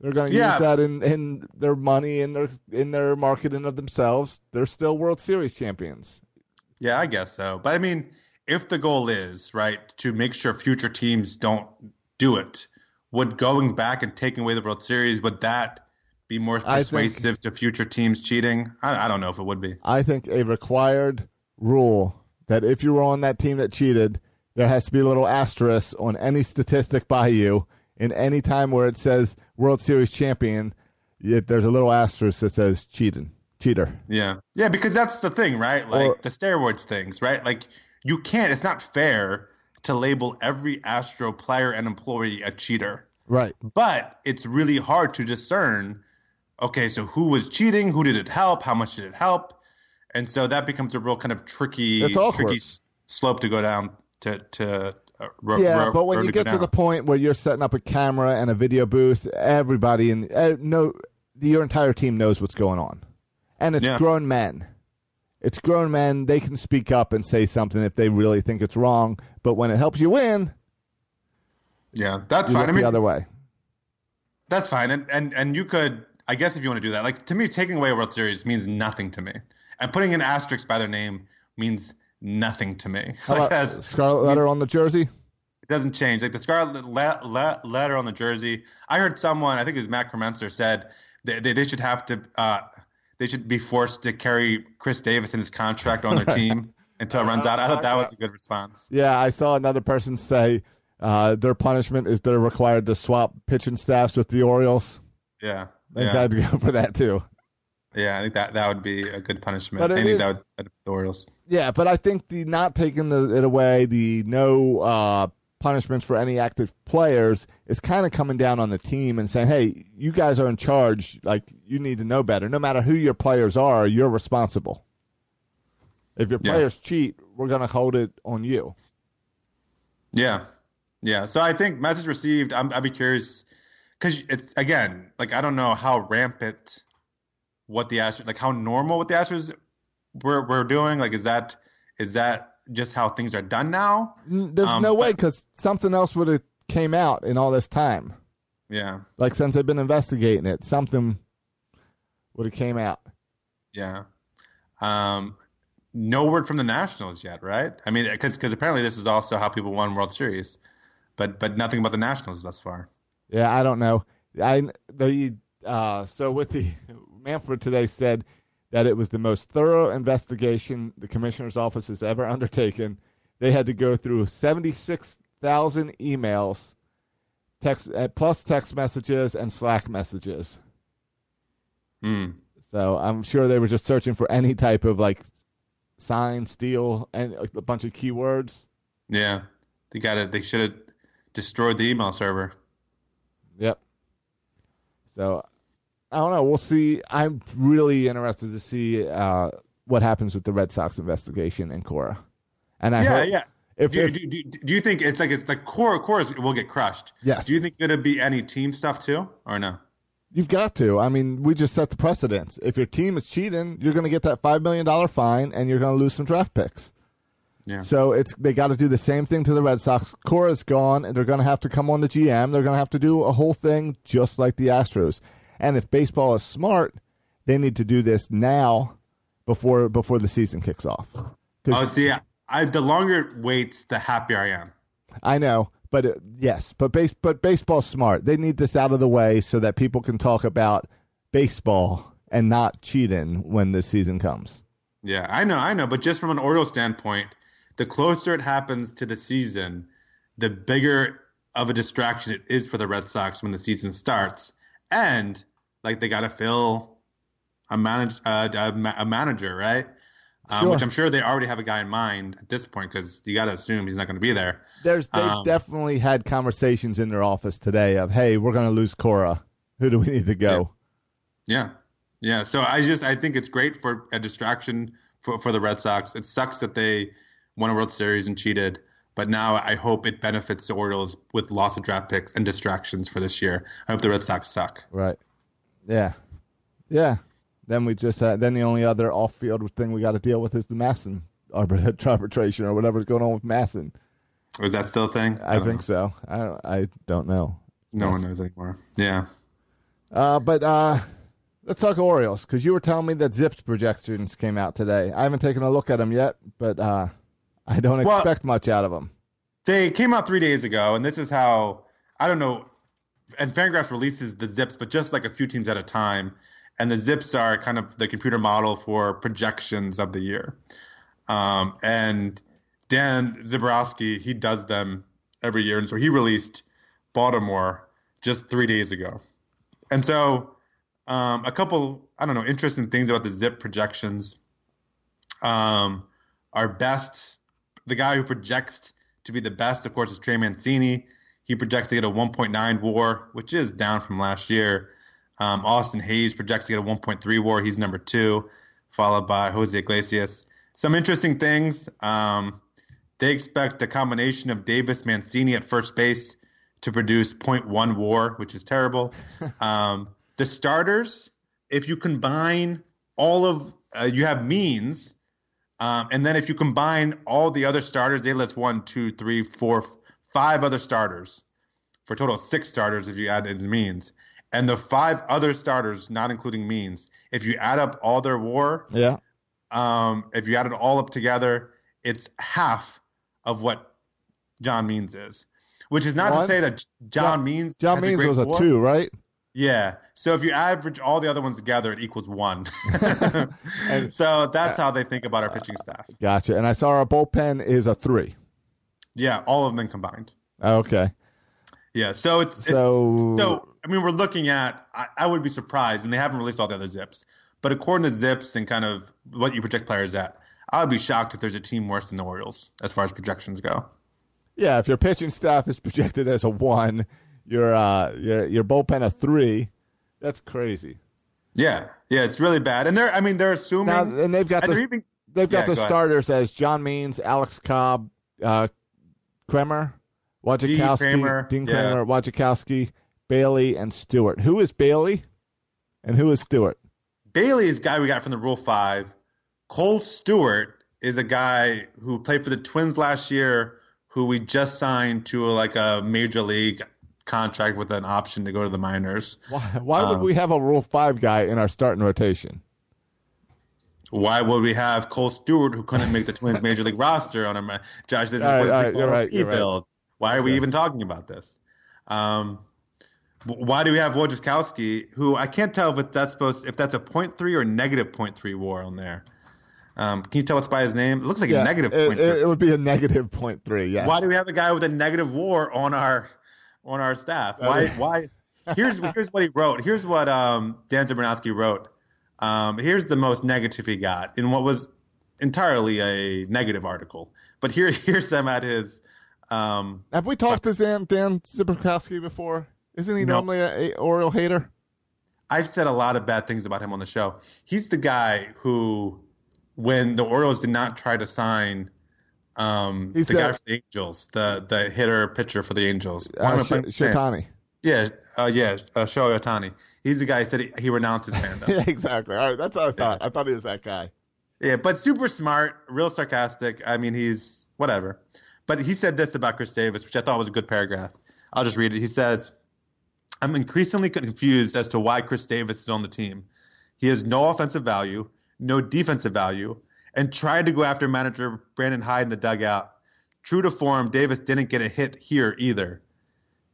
They're going to Yeah. use that in, in their money in their in their marketing of themselves. They're still World Series champions. Yeah, I guess so. But I mean, if the goal is right to make sure future teams don't do it, would going back and taking away the World Series would that be more I think- persuasive to future teams cheating? I, I don't know if it would be. I think a required rule that if you were on that team that cheated, there has to be a little asterisk on any statistic by you in any time where it says World Series champion. If there's a little asterisk that says cheating, cheater. Yeah. Yeah, because that's the thing, right? Like Or- the steroids things, right? Like you can't it's not fair to label every Astro player and employee a cheater. Right. But it's really hard to discern okay, so who was cheating, who did it help, how much did it help? And so that becomes a real kind of tricky tricky slope to go down to to uh, ro- Yeah, ro- but when you go get to the point where you're setting up a camera and a video booth, everybody in uh, no, your entire team knows what's going on, and it's Yeah. grown men. It's grown men. They can speak up and say something if they really think it's wrong. But when it helps you win, Yeah, that's fine. I mean, the other way. That's fine, and and and you could, I guess, if you want to do that. Like to me, taking away a World Series means nothing to me, and putting an asterisk by their name means nothing to me. Like, that's- scarlet letter on the jersey? it doesn't change. Like the scarlet le- le- letter on the jersey. I heard someone, I think it was Matt Kremnitzer, said they, they, they should have to, uh, they should be forced to carry Chris Davis in his contract on their team until it runs out. I thought that was a good response. Yeah, I saw another person say uh, their punishment is they're required to swap pitching staffs with the Orioles. Yeah, I think yeah, I'd go for that too. yeah. I think that that would be a good punishment. But I think is- that would the Orioles. Yeah, but I think the not taking the, it away, the no uh, punishments for any active players is kind of coming down on the team and saying, "Hey, you guys are in charge. Like you need to know better. No matter who your players are, you're responsible. If your Yeah. players cheat, we're going to hold it on you." Yeah, yeah. So I think message received. I'm, I'd be curious because it's again like I don't know how rampant what the Astros like how normal what the Astros we're we're doing. Like is that is that just how things are done now? There's Um, no way because something else would have came out in all this time. Yeah, Like since they've been investigating it, something would have came out. yeah. Um, no word from the Nationals yet, right? I mean, because because apparently this is also how people won World Series, but but nothing about the Nationals thus far. Yeah, I don't know. I the uh, so with the Manfred today said that it was the most thorough investigation the commissioner's office has ever undertaken. They had to go through seventy six thousand emails, text uh, plus text messages and Slack messages. Hmm. So I'm sure they were just searching for any type of like sign, steal, and a bunch of keywords. Yeah, they got it. They should have destroyed the email server. Yep. So I don't know. We'll see. I'm really interested to see uh, what happens with the Red Sox investigation and Cora. And I yeah, hope yeah. if, do, you- if do, do, do you think it's like it's like core cores will get crushed? Yes. Do you think to be any team stuff too, or no? you've got to. I mean, we just set the precedence. If your team is cheating, you're going to get that five million dollar fine, and you're going to lose some draft picks. Yeah. So it's they got to do the same thing to the Red Sox. Cora's gone, and they're going to have to come on the GM. They're going to have to do a whole thing just like the Astros. And if baseball is smart, they need to do this now before before the season kicks off. Oh, see, I the longer it waits, the happier I am. I know, but uh, yes, but base but baseball's smart. They need this out of the way so that people can talk about baseball and not cheating when the season comes. Yeah, I know, I know. But just from an Orioles standpoint, the closer it happens to the season, the bigger of a distraction it is for the Red Sox when the season starts. And like they got to fill a manage uh, a, ma- a manager, right? Um, Sure. Which I'm sure they already have a guy in mind at this point because you got to assume he's not going to be there. There's they've Um, definitely had conversations in their office today of, "Hey, we're going to lose Cora. Who do we need to go?" Yeah. Yeah. So I just I think it's great for a distraction for, for the Red Sox. It sucks that they won a World Series and cheated, but now I hope it benefits the Orioles with loss of draft picks and distractions for this year. I hope the Red Sox suck. Right. Yeah. Yeah. Then we just had, then the only other off field thing we got to deal with is the MASN arbit- arbitration or whatever's going on with MASN. Is that still a thing? I, don't think know. so. I don't, I don't know. No Yes. one knows anymore. Yeah. Uh, but uh, let's talk Orioles because you were telling me that Zips projections came out today. I haven't taken a look at them yet, but uh, I don't Well- expect much out of them. They came out three days ago, and this is how I don't know. And Fangraphs releases the zips, but just like a few teams at a time. And the zips are kind of the computer model for projections of the year. Um, and Dan Zaborowski, he does them every year, and so he released Baltimore just three days ago. And so, um, a couple I don't know interesting things about the zip projections. Um, our best, the guy who projects to be the best, of course, is Trey Mancini. He projects to get a 1.9 WAR, which is down from last year. Um, Austin Hays projects to get a 1.3 WAR. He's number two, followed by Jose Iglesias. Some interesting things. Um, they expect a combination of Davis Mancini at first base to produce 0.1 WAR, which is terrible. Um, the starters, if you combine all of, uh, you have Means, um, and then if you combine all the other starters, they list one, two, three, four, five other starters for a total of six starters if you add his Means. And the five other starters, not including Means, if you add up all their WAR, Yeah. um, if you add it all up together, it's half of what John Means is. Which is not One? to say that John, John- Means John Means was a WAR. two, right? Yeah. So if you average all the other ones together, it equals one. And, so that's uh, how they think about our uh, pitching staff. Gotcha. And I saw our bullpen is a three. Yeah, all of them combined. Okay. Yeah. So it's, it's So- so I mean we're looking at I, I would be surprised, and they haven't released all the other zips, but according to zips and kind of what you project players at, I would be shocked if there's a team worse than the Orioles as far as projections go. Yeah, if your pitching staff is projected as a one, your uh your your bullpen a three, that's crazy. Yeah, yeah, it's really bad, and they're I mean they're assuming Now and they've got and the even they've got Yeah, the go ahead. starters as John Means, Alex Cobb, uh, Kremer, Wojciechowski, Kremer, Dean yeah. Kremer, Wojciechowski, Bailey, and Stewart. Who is Bailey, and who is Stewart? Bailey is a guy we got from the Rule Five. Kohl Stewart is a guy who played for the Twins last year, who we just signed to like a major league contract with an option to go to the minors. Why, why would Um, we have a Rule Five guy in our starting rotation? Why would we have Kohl Stewart who couldn't make the Twins major league roster on our Josh? This is right, what all the right, you're right, you're right. build. Why are we even talking about this? Um, why do we have Wojciechowski, who I can't tell if that's supposed if that's a point three or negative point three WAR on there? Um, can you tell us by his name? It looks like a negative it, point it, three. it would be a negative point three. Yes. Why do we have a guy with a negative WAR on our on our staff? Why? Why? Here's here's what he wrote. Here's what um, Dan Zabernowski wrote. Um, here's the most negative he got in what was entirely a negative article. But here here's some at his. Um, Have we talked to Dan, Dan Zibrkowski before? Isn't he No. normally a, a Oriole hater? I've said a lot of bad things about him on the show. He's the guy who, when the Orioles did not try to sign. Um, He the guy for the Angels, the the hitter pitcher for the Angels. Uh, Sh-? Shotani. Yeah, uh, yeah, uh, Shohei Ohtani. He's the guy who said he, he renounced his fandom. yeah, exactly. All right, that's what I thought. I thought he was that guy. yeah, but super smart, real sarcastic. I mean, he's whatever. But he said this about Chris Davis, which I thought was a good paragraph. I'll just read it. He says, I'm increasingly confused as to why Chris Davis is on the team. He has no offensive value, no defensive value, and tried to go after manager Brandon Hyde in the dugout. True to form, Davis didn't get a hit here either.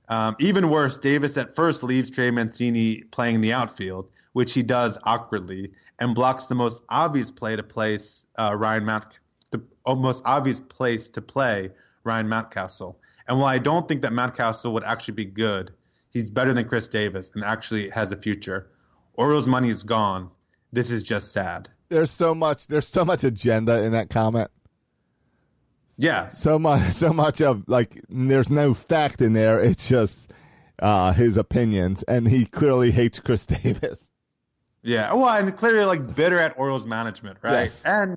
Um, even worse, Davis at first leaves Trey Mancini playing in the outfield, which he does awkwardly, and blocks the most obvious play to place uh, Ryan Mount, the most obvious place to play Ryan Mountcastle. And while I don't think that Mountcastle would actually be good, he's better than Chris Davis and actually has a future. Orioles' money is gone. This is just sad. There's so much. There's so much agenda in that comment. Yeah, So much. So much of like. There's no fact in there. It's just uh, his opinions, and he clearly hates Chris Davis. Yeah, well, and clearly like bitter at Orioles management, right? Yes. And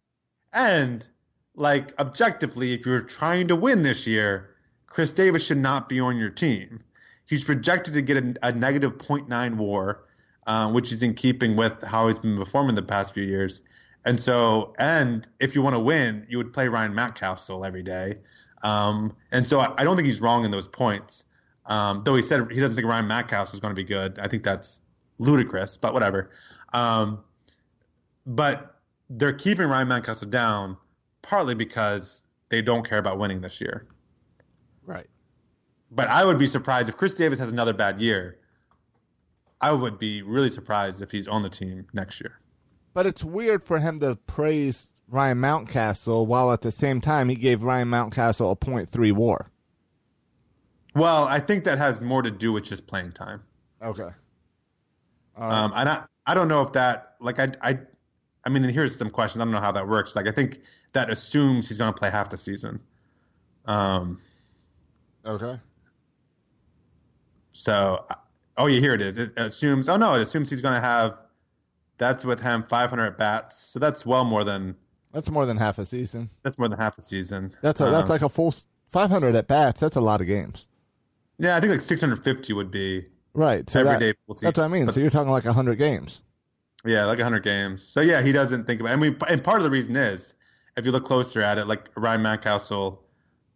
and like objectively, if you're trying to win this year, Chris Davis should not be on your team. He's projected to get a, a negative 0.9 WAR, uh, which is in keeping with how he's been performing the past few years. And so, and if you want to win, you would play Ryan Mountcastle every day. Um, and so, I, I don't think he's wrong in those points. Um, though he said he doesn't think Ryan Mountcastle is going to be good. I think that's ludicrous, but whatever. Um, but they're keeping Ryan Mountcastle down partly because they don't care about winning this year. Right. But I would be surprised if Chris Davis has another bad year. I would be really surprised if he's on the team next year. But it's weird for him to praise Ryan Mountcastle while at the same time he gave Ryan Mountcastle a .3 WAR. Well, I think that has more to do with just playing time. Okay. Um, and I, I don't know if that like I I I mean, and here's some questions. I don't know how that works. Like I think that assumes he's going to play half the season. Um. Okay. So, oh yeah, here it is. It assumes. Oh no, it assumes he's going to have. That's with him 500 at bats. So that's well more than. That's more than half a season. That's more than half a season. That's a, Um, that's like a full 500 at bats. That's a lot of games. Yeah, I think like 650 would be. Right. So Every that- day we'll see. That's what I mean. But- so you're talking like 100 games. Yeah, like 100 games. So yeah, he doesn't think about. It. I mean, and part of the reason is, if you look closer at it, like Ryan Mountcastle,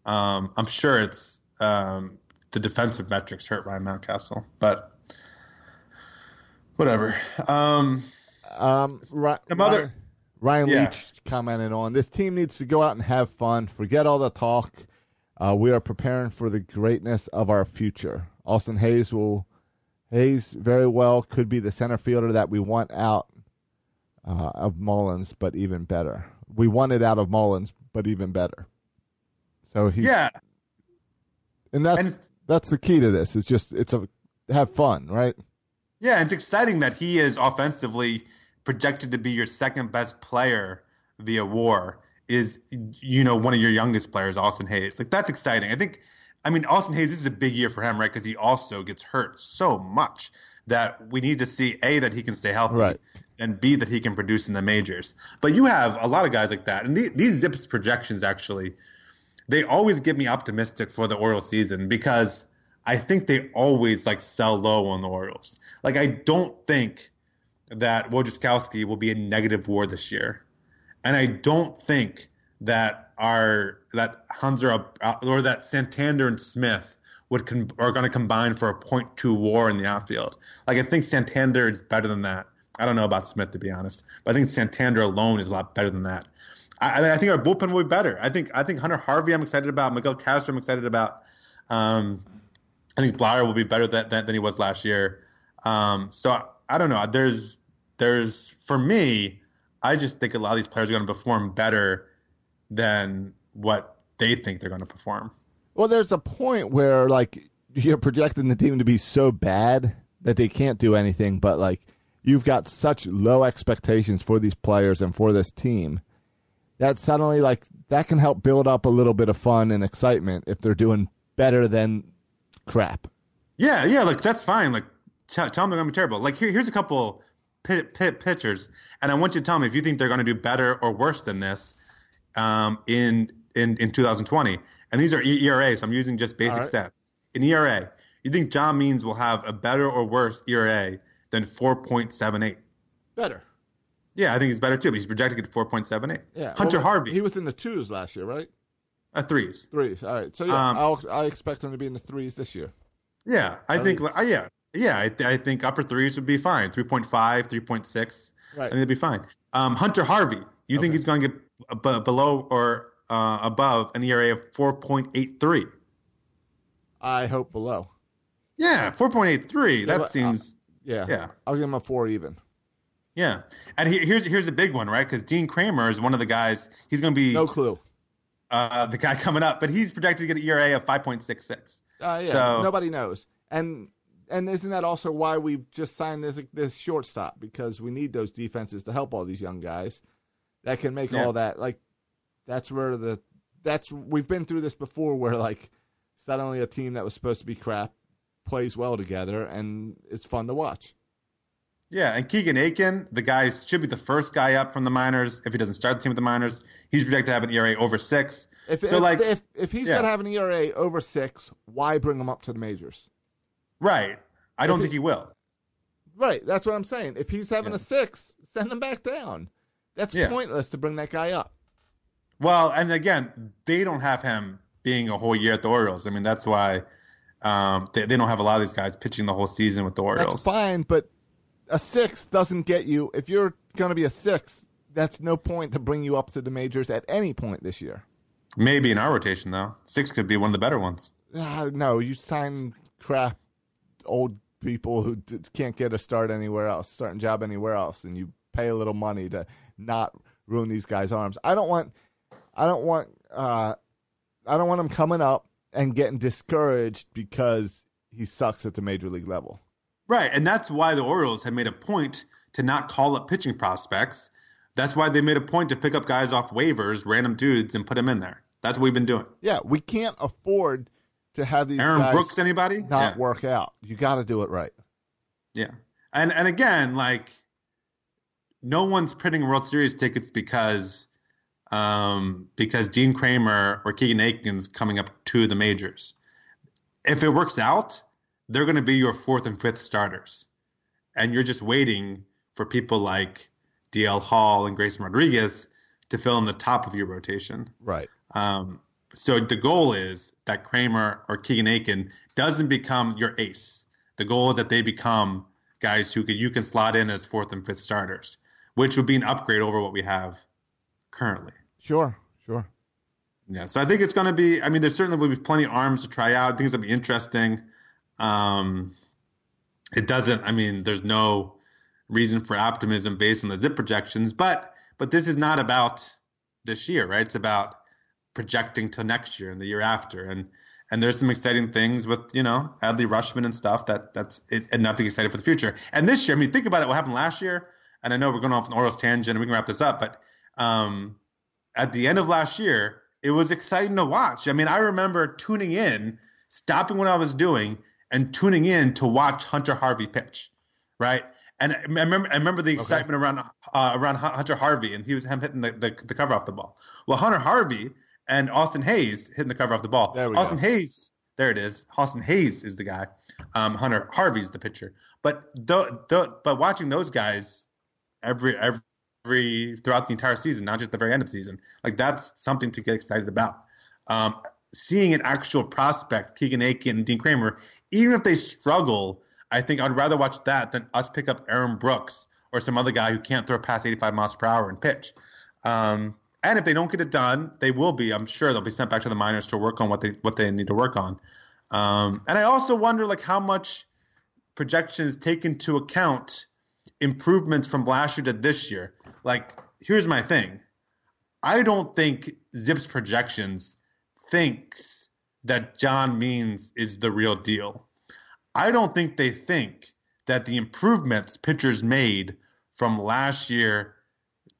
um, I'm sure it's um, the defensive metrics hurt Ryan Mountcastle, but whatever. Um, Um, Some Ryan, Ryan Yeah. Leach commented on this team needs to go out and have fun. Forget all the talk. Uh, we are preparing for the greatness of our future. Austin Hays will Hays very well could be the center fielder that we want out uh, of Mullins, but even better. We want it out of Mullins, but even better. So he yeah, and that's and- that's the key to this. It's just it's a have fun, right? Yeah, it's exciting that he is offensively projected to be your second best player via WAR. Is you know one of your youngest players, Austin Hays. Like that's exciting. I think. I mean, Austin Hays this is a big year for him, right? Because he also gets hurt so much that we need to see a that he can stay healthy, Right. and b that he can produce in the majors. But you have a lot of guys like that, and the, these Zips projections actually, they always get me optimistic for the Orioles season because I think they always like sell low on the Orioles. Like I don't think that Wojciechowski will be a negative WAR this year, and I don't think that our that Hunter uh, or that Santander and Smith would con- are going to combine for a .2 WAR in the outfield. Like I think Santander is better than that. I don't know about Smith to be honest, but I think Santander alone is a lot better than that. I, I think our bullpen will be better. I think I think Hunter Harvey I'm excited about. Miguel Castro I'm excited about. Um, I think Bleier will be better than, than, than he was last year. Um, so I, I don't know. There's there's for me, I just think a lot of these players are going to perform better than what they think they're going to perform. Well, there's a point where like you're projecting the team to be so bad that they can't do anything, but like you've got such low expectations for these players and for this team that suddenly like that can help build up a little bit of fun and excitement if they're doing better than crap. Yeah, yeah, like that's fine. Like tell, tell them they're to be terrible. Like here, here's a couple pi pi pitchers, and I want you to tell me if you think they're going to do better or worse than this um, in in in 2020. And these are ERA, so I'm using just basic right. stats. In ERA, you think John Means will have a better or worse ERA than 4.78? Better. Yeah, I think he's better too. But he's projected at 4.78. Yeah. Hunter Well, Harvey, He was in the twos last year, right? Uh, threes. Threes. All right. So yeah, Um, I'll, I expect him to be in the threes this year. Yeah, I At think. Uh, yeah, yeah. I, th- I think upper threes would be fine. 3.5, 3.6. I Right. think they'd be fine. Um, Hunter Harvey, you think he's going to get ab- below or uh, above an ERA of 4.83? I hope below. Yeah, 4.83. Yeah, that but, uh, seems. Yeah. Yeah. I'll give him a four even. yeah, and he, here's here's a big one, right? Because Dean Kremer is one of the guys. He's going to be No clue. Uh, the guy coming up, but he's projected to get an ERA of 5.66. Uh, yeah, So- nobody knows. And and isn't that also why we've just signed this this shortstop because we need those defenses to help all these young guys that can make Yeah. all that like that's where the that's we've been through this before where like suddenly a team that was supposed to be crap plays well together and it's fun to watch. Yeah, and Keegan Akin, the guy should be the first guy up from the minors. If he doesn't start the team with the minors, he's projected to have an ERA over six. If so if, like, if if he's yeah. gonna have an ERA over six, why bring him up to the majors? right? I don't If think he- he will. Right, that's what I'm saying. If he's having Yeah. a six, send him back down. That's Yeah. pointless to bring that guy up. Well, and again, they don't have him being a whole year at the Orioles. I mean, that's why um, they, they don't have a lot of these guys pitching the whole season with the That's Orioles. fine, but a six doesn't get you. If you're going to be a six, that's no point to bring you up to the majors at any point this year. Maybe in our rotation though, six could be one of the better ones. Uh, no, you sign crap old people who d- can't get a start anywhere else, starting job anywhere else, and you pay a little money to not ruin these guys' arms. I don't want, I don't want, uh, I don't want him coming up and getting discouraged because he sucks at the major league level. Right, and that's why the Orioles have made a point to not call up pitching prospects. That's why they made a point to pick up guys off waivers, random dudes, and put them in there. That's what we've been doing. Yeah, we can't afford to have these Aaron guys Brooks, anybody? not yeah. work out. You got to do it right. Yeah, and and again, like, no one's printing World Series tickets because, um, because Dean Kremer or Keegan Akin's coming up to the majors. If it works out, they're going to be your fourth and fifth starters, and you're just waiting for people like DL Hall and Grayson Rodriguez to fill in the top of your rotation. Right. Um, so the goal is that Kremer or Keegan Akin doesn't become your ace. The goal is that they become guys who can, you can slot in as fourth and fifth starters, which would be an upgrade over what we have currently. Sure. Sure. Yeah, so I think it's going to be. I mean, there's certainly will be plenty of arms to try out. I think it's going to be interesting. Um, it doesn't. I mean, there's no reason for optimism based on the zip projections, but but this is not about this year, right? It's about projecting to next year and the year after, and and there's some exciting things with you know Adley Rutschman and stuff that that's enough to get excited for the future. And this year, I mean, think about it. What happened last year? And I know we're going off an Orioles tangent, and we can wrap this up, but um, at the end of last year, it was exciting to watch. I mean, I remember tuning in, stopping what I was doing, and tuning in to watch Hunter Harvey pitch, right? And I remember, I remember the excitement around uh, around Hunter Harvey, and he was him hitting the, the, the cover off the ball. Well, Hunter Harvey and Austin Hays hitting the cover off the ball. Austin go. Hays, there it is. Austin Hays is the guy. Um, Hunter Harvey's the pitcher. But the, the but watching those guys every every throughout the entire season, not just the very end of the season, like that's something to get excited about. Um, seeing an actual prospect, Keegan Akin Dean Kremer, even if they struggle, I think I'd rather watch that than us pick up Aaron Brooks or some other guy who can't throw past 85 miles per hour and pitch. Um, and if they don't get it done, they will be. I'm sure they'll be sent back to the minors to work on what they what they need to work on. Um, and I also wonder like how much projections take into account improvements from last year to this year. Like, here's my thing. I don't think Zips projections thinks that John Means is the real deal. I don't think they think that the improvements pitchers made from last year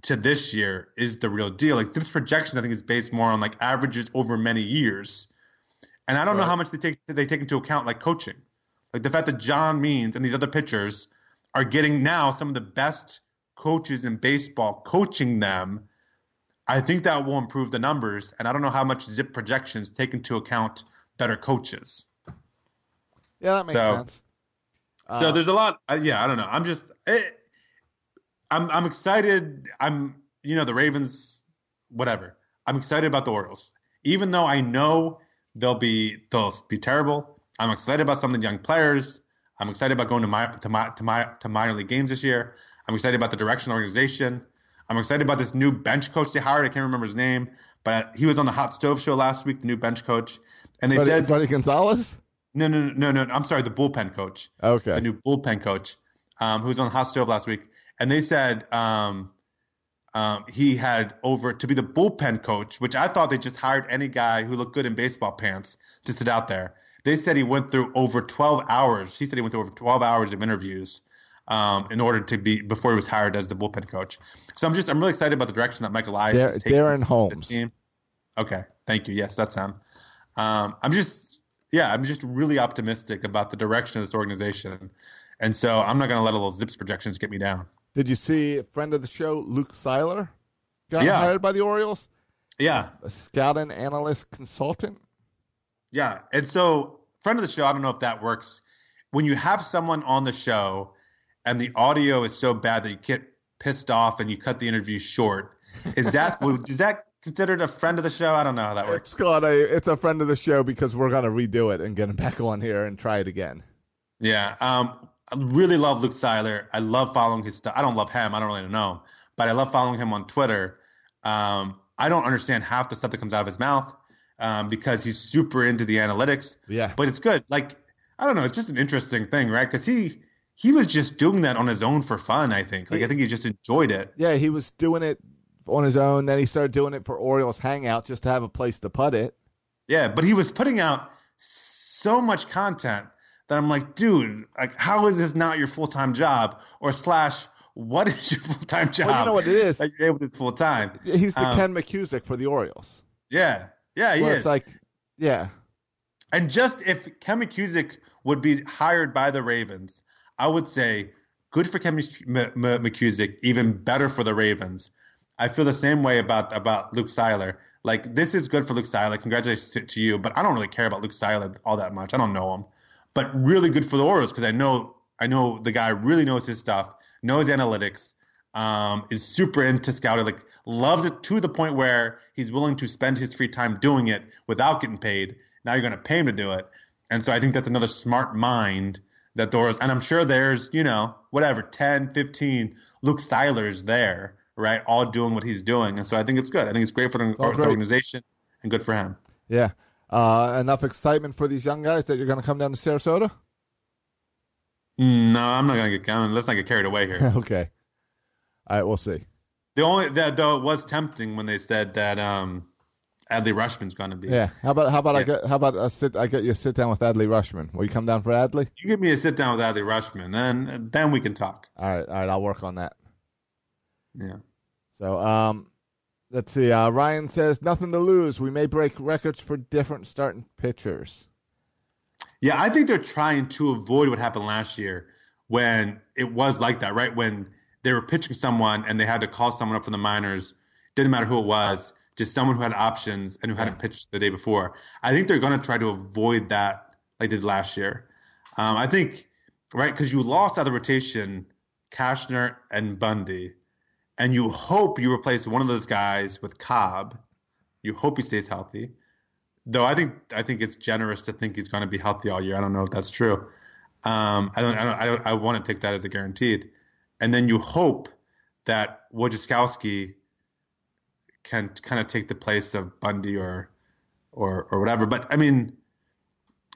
to this year is the real deal. Like Zips projections, I think is based more on like averages over many years, and I don't know how much they take they take into account like coaching, like the fact that John Means and these other pitchers are getting now some of the best coaches in baseball coaching them. I think that will improve the numbers, and I don't know how much Zip projections take into account better coaches. Yeah, that makes So- sense. So Uh, there's a lot. Uh, yeah, I don't know. I'm just, eh, I'm, I'm excited. I'm, you know, the Ravens, whatever. I'm excited about the Orioles, even though I know they'll be they'll be terrible. I'm excited about some of the young players. I'm excited about going to my to my to my to minor league games this year. I'm excited about the direction of the organization. I'm excited about this new bench coach they hired. I can't remember his name, but he was on the Hot Stove Show last week. The new bench coach, and they said Fredi Gonzalez. no, no, no, no, no. I'm sorry, the bullpen coach Okay. the new bullpen coach, um, who was on Hot Stove last week, and they said um, um, he had over to be the bullpen coach, which I thought they just hired any guy who looked good in baseball pants to sit out there. They said he went through over 12 hours. He said he went through over 12 hours of interviews um, in order to be before he was hired as the bullpen coach. So I'm just I'm really excited about the direction that Michael Elias is taking Darren this Holmes. team. Okay, thank you. Yes, that's him. Um, I'm just, yeah, I'm just really optimistic about the direction of this organization, and so I'm not going to let all those zips projections get me down. Did you see a friend of the show, Luke Seiler, got Yeah. hired by the Orioles? Yeah, A scouting analyst consultant. yeah, and so friend of the show, I don't know if that works. When you have someone on the show, and the audio is so bad that you get pissed off and you cut the interview short, is that is that considered a friend of the show? I don't know how that works. It's called a. It's a friend of the show because we're gonna redo it and get him back on here and try it again. Yeah. Um, I really love Luke Seiler. I love following his stuff. I don't love him. I don't really know him, but I love following him on Twitter. Um, I don't understand half the stuff that comes out of his mouth um, because he's super into the analytics. Yeah. But it's good. Like I don't know, it's just an interesting thing, right? Because he he was just doing that on his own for fun. I think. Like I think he just enjoyed it. Yeah, he was doing it on his own. Then he started doing it for Orioles Hangout just to have a place to put it. Yeah, but he was putting out so much content that I'm like, dude, like, how is this not your full time job? Or slash, what is your full time job? Well, you know what it is. That you're able to full time. He's the Um, Ken McKusick for the Orioles. Yeah, yeah, he Well, is. it's like, yeah, and just if Ken McKusick would be hired by the Ravens, I would say good for M- McKusick, even better for the Ravens. I feel the same way about about Luke Seiler. Like this is good for Luke Seiler. Congratulations to, to you, but I don't really care about Luke Seiler all that much. I don't know him, but really good for the Orioles because I know I know the guy really knows his stuff, knows analytics, um, is super into scouting, like loves it to the point where he's willing to spend his free time doing it without getting paid. Now you're going to pay him to do it, and so I think that's another smart mind that the And I'm sure there's you know whatever 10, 15 Luke Seilers there, right, all doing what he's doing, and so I think it's good. I think it's great for the, great. organization and good for him. yeah. Uh, enough excitement for these young guys that you're going to come down to Sarasota. Mm, No, I'm not going to get. Let's not get carried away here. okay. All right, we'll see. The only that though it was tempting when they said that um, Adley Rutschman's going to be. Yeah. How about how about I get how about a sit I get you a sit down with Adley Rutschman? Will you come down for Adley? You give me a sit down with Adley Rushman, then then we can talk. All right, all right. I'll work on that. Yeah. So, um, let's see. Uh, Ryan says nothing to lose. We may break records for different starting pitchers. Yeah, I think they're trying to avoid what happened last year when it was like that, right? When they were pitching someone and they had to call someone up from the minors. Didn't matter who it was, just someone who had options and who hadn't pitched the day before. I think they're going to try to avoid that like they did last year. Um, I think, right, because you lost out of the rotation Cashner and Bundy, and you hope you replace one of those guys with Cobb. You hope he stays healthy. Though I think I think it's generous to think he's going to be healthy all year. I don't know if that's true. Um, I don't. I don't. I, don't, I want to take that as a guaranteed. And then you hope that Wojciechowski can kind of take the place of Bundy or or or whatever. But I mean,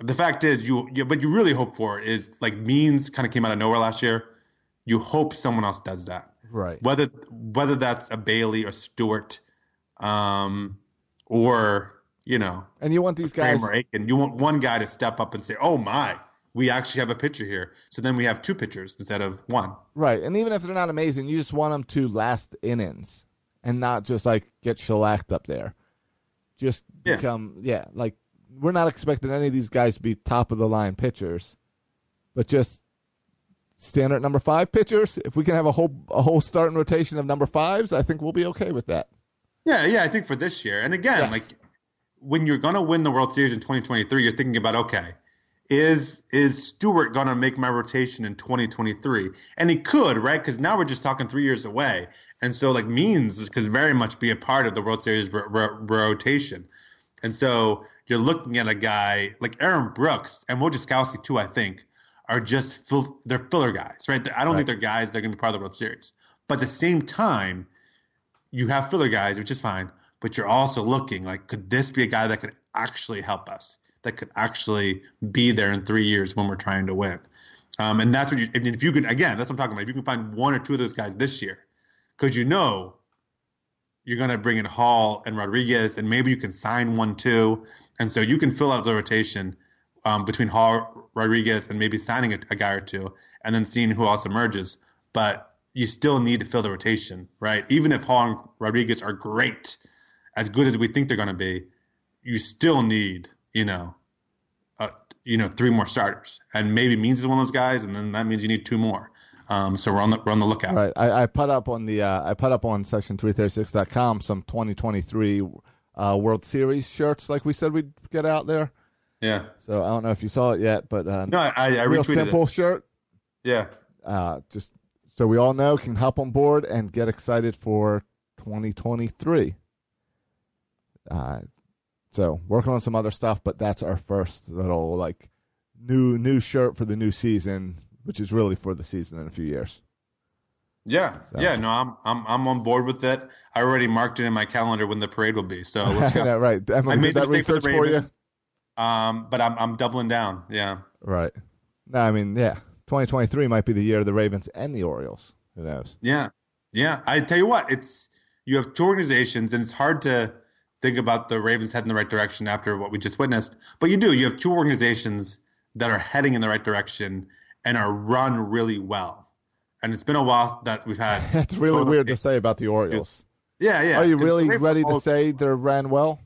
the fact is, you. you but you really hope for is like Means kind of came out of nowhere last year. You hope someone else does that Right. whether whether that's a Bailey or Stewart, um, or you know, And you want these guys. Akin. You want one guy to step up and say, "Oh my, we actually have a pitcher here." So then we have two pitchers instead of one. Right. And even if they're not amazing, you just want them to last innings and not just like get shellacked up there. Just Yeah. become, yeah, like we're not expecting any of these guys to be top of the line pitchers, but just standard number five pitchers. If we can have a whole a whole starting rotation of number fives, I think we'll be okay with that. Yeah, yeah, I think for this year. And again, Yes. like when you're going to win the World Series in 2023, you're thinking about okay, is is Stewart going to make my rotation in 2023? And he could, right? Because now we're just talking three years away, and so like Means could very much be a part of the World Series ro- ro- rotation. And so you're looking at a guy like Aaron Brooks and Wojciechowski too. I think are just fill, they're filler guys, right? I don't think they're guys that are going to be part of the World Series. But at the same time, you have filler guys, which is fine, but you're also looking like, could this be a guy that could actually help us? That could actually be there in three years when we're trying to win. Um, and that's what you, if you could, again, that's what I'm talking about. If you can find one or two of those guys this year, because you know you're going to bring in Hall and Rodriguez, and maybe you can sign one too. And so you can fill out the rotation um, between Hall, Rodriguez, and maybe signing a, a guy or two, and then seeing who else emerges. But you still need to fill the rotation, right? Even if Hall and Rodriguez are great, as good as we think they're going to be, you still need, you know, uh, you know, three more starters, and maybe Means is one of those guys, and then that means you need two more. Um, so we're on the we're on the lookout. Right. I, I put up on the uh, I put up on section three thirty six dot com some twenty twenty three uh, World Series shirts like we said we'd get out there. Yeah. So I don't know if you saw it yet, but uh, No, I, I real retweeted simple it. shirt. Yeah. Uh, just so we all know, can hop on board and get excited for 2023. Uh, so working on some other stuff, but that's our first little like new new shirt for the new season, which is really for the season in a few years. Yeah, So- yeah. No, I'm I'm I'm on board with it. I already marked it in my calendar when the parade will be. So let's go. know, right? I made that mistake for research for you. Um, but I'm I'm doubling down. Yeah. Right. No, I mean, yeah, 2023 might be the year of the Ravens and the Orioles. Who knows? Yeah, yeah. I tell you what, it's you have two organizations, and it's hard to think about the Ravens heading in the right direction after what we just witnessed. But you do. You have two organizations that are heading in the right direction and are run really well. And it's been a while that we've had. That's really weird to say about the Orioles. Yeah, yeah. Are you really ready to say they're ran well?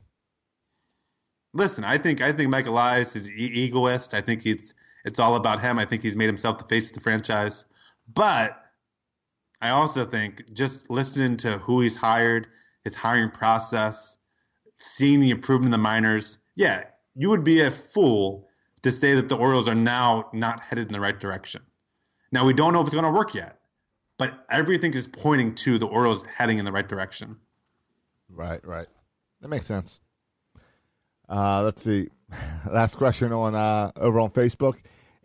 Listen, I think I think Michael Elias is e- egoist. I think it's it's all about him. I think he's made himself the face of the franchise. But I also think just listening to who he's hired, his hiring process, seeing the improvement in the minors, yeah, you would be a fool to say that the Orioles are now not headed in the right direction. Now we don't know if it's going to work yet, but everything is pointing to the Orioles heading in the right direction. Right, right. That makes sense. Uh, let's see. Last question on uh, over on Facebook.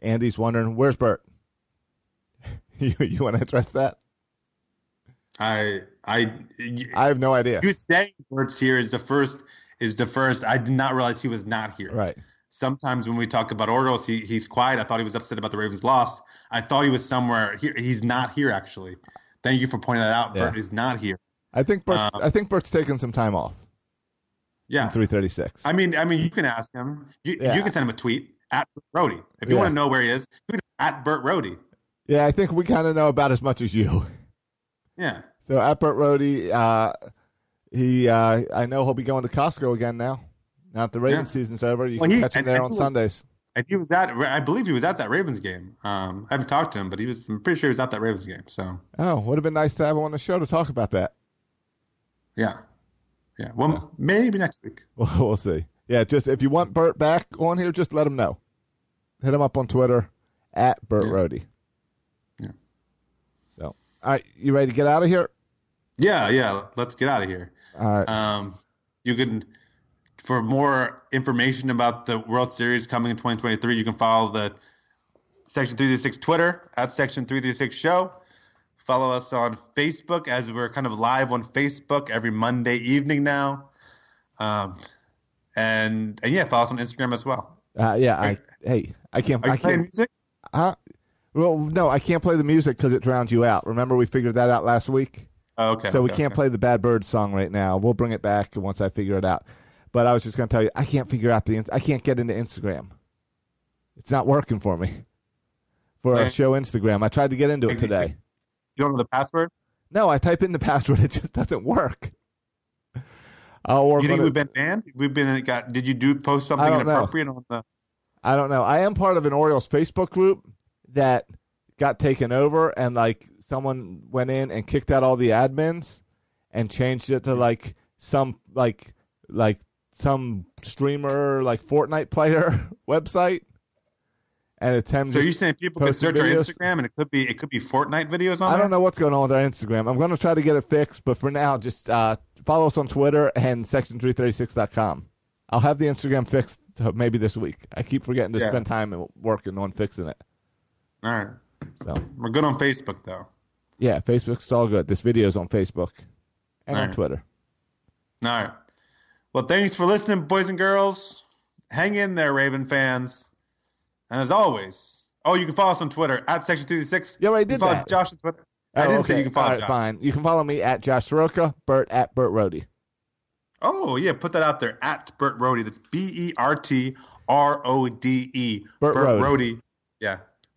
Andy's wondering where's Bert. you you want to address that? I I I have no idea. You saying Bert's here is the first is the first. I did not realize he was not here. Right. Sometimes when we talk about Orioles, he, he's quiet. I thought he was upset about the Ravens' loss. I thought he was somewhere here. He's not here actually. Thank you for pointing that out. Yeah. Bert is not here. I think Bert's, Um, I think Bert's taking some time off. Yeah. Three thirty six. I mean, I mean, you can ask him. You, Yeah. you can send him a tweet at Bert Rody if you Yeah. want to know where he is. At Bert Rody. Yeah, I think we kind of know about as much as you. Yeah. So at Bert Rohde, uh, he uh, I know he'll be going to Costco again now. Now that the Ravens Yeah. season's over, you Well, can he- catch him there on was- Sundays. And he was at. I believe he was at that Ravens game. Um, I haven't talked to him, but he was. I'm pretty sure he was at that Ravens game. So Oh, would have been nice to have him on the show to talk about that. yeah, yeah. Well, maybe next week. Well, we'll see. Yeah, just if you want Bert back on here, just let him know. Hit him up on Twitter at Bert Yeah. Rohde. All right, you ready to get out of here? Yeah, yeah. Let's get out of here. All right. Um, you can, for more information about the World Series coming in 2023, you can follow the Section 336 Twitter at Section 336 Show. Follow us on Facebook as we're kind of live on Facebook every Monday evening now. Um, and, and yeah, follow us on Instagram as well. Uh, yeah, I hey, I can't. Are you I playing can't. music? Huh? Well, no, I can't play the music because it drowns you out. Remember, we figured that out last week. Oh, okay. so we can't okay. play the Bad Bird song right now. We'll bring it back once I figure it out. But I was just going to tell you, I can't figure out the. I can't get into Instagram. It's not working for me. For a Okay. show Instagram, I tried to get into it today. You don't know the password? No, I type in the password. It just doesn't work. I'll You think we've been banned? We've been got. Did you do post something don't know. inappropriate on the? I don't know. I am part of an Orioles Facebook group that got taken over, and like someone went in and kicked out all the admins and changed it to like some like like some streamer like Fortnite player website. And attempt. So you're saying people can search our? Instagram and it could be it could be Fortnite videos on I there? don't know what's going on with our Instagram. I'm going to try to get it fixed, but for now, just uh, follow us on Twitter and section336.com. I'll have the Instagram fixed uh, maybe this week. I keep forgetting to Yeah. spend time working on fixing it. All right. So We're good on Facebook though. yeah, Facebook's all good. This video's on Facebook and on. Twitter. All right. Well, thanks for listening, boys and girls. Hang in there, Raven fans. And as always, oh, you can follow us on Twitter at Section 36. You already You can did follow that. Josh on Twitter. I Oh, didn't okay. say you can follow All right, Josh. fine. You can follow me at Josh Soroka, Bert at Bert Rohde. Oh, yeah, put that out there at Bert Rody. That's B E R T R O D E. Bert Rode. Rody. Yeah.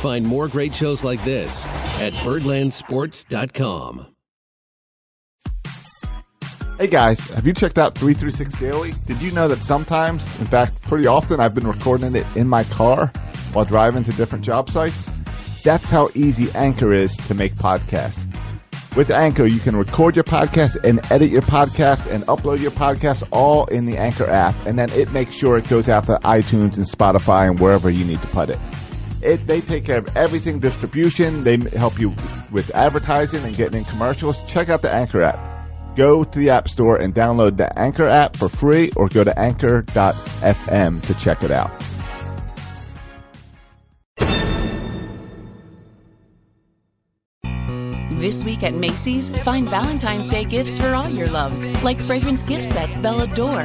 Find more great shows like this at birdlandsports.com. Hey guys, have you checked out 336 Daily? Did you know that sometimes, in fact, pretty often, I've been recording it in my car while driving to different job sites? That's how easy Anchor is to make podcasts. With Anchor, you can record your podcast and edit your podcast and upload your podcast all in the Anchor app, and then it makes sure it goes out to iTunes and Spotify and wherever you need to put it. It, they take care of everything distribution. They help you with advertising and getting in commercials. Check out the Anchor app. Go to the App Store and download the Anchor app for free or go to anchor.fm to check it out. This week at Macy's, find Valentine's Day gifts for all your loves, like fragrance gift sets they'll adore.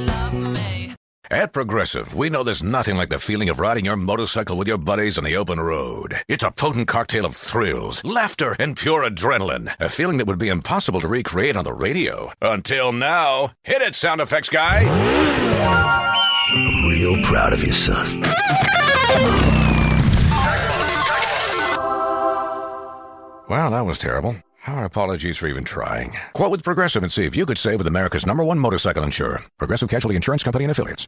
At Progressive, we know there's nothing like the feeling of riding your motorcycle with your buddies on the open road. It's a potent cocktail of thrills, laughter, and pure adrenaline. A feeling that would be impossible to recreate on the radio. Until now. Hit it, sound effects guy! I'm real proud of you, son. Wow, that was terrible. Our apologies for even trying. Quote with Progressive and see if you could save with America's number one motorcycle insurer, Progressive Casualty Insurance Company and Affiliates.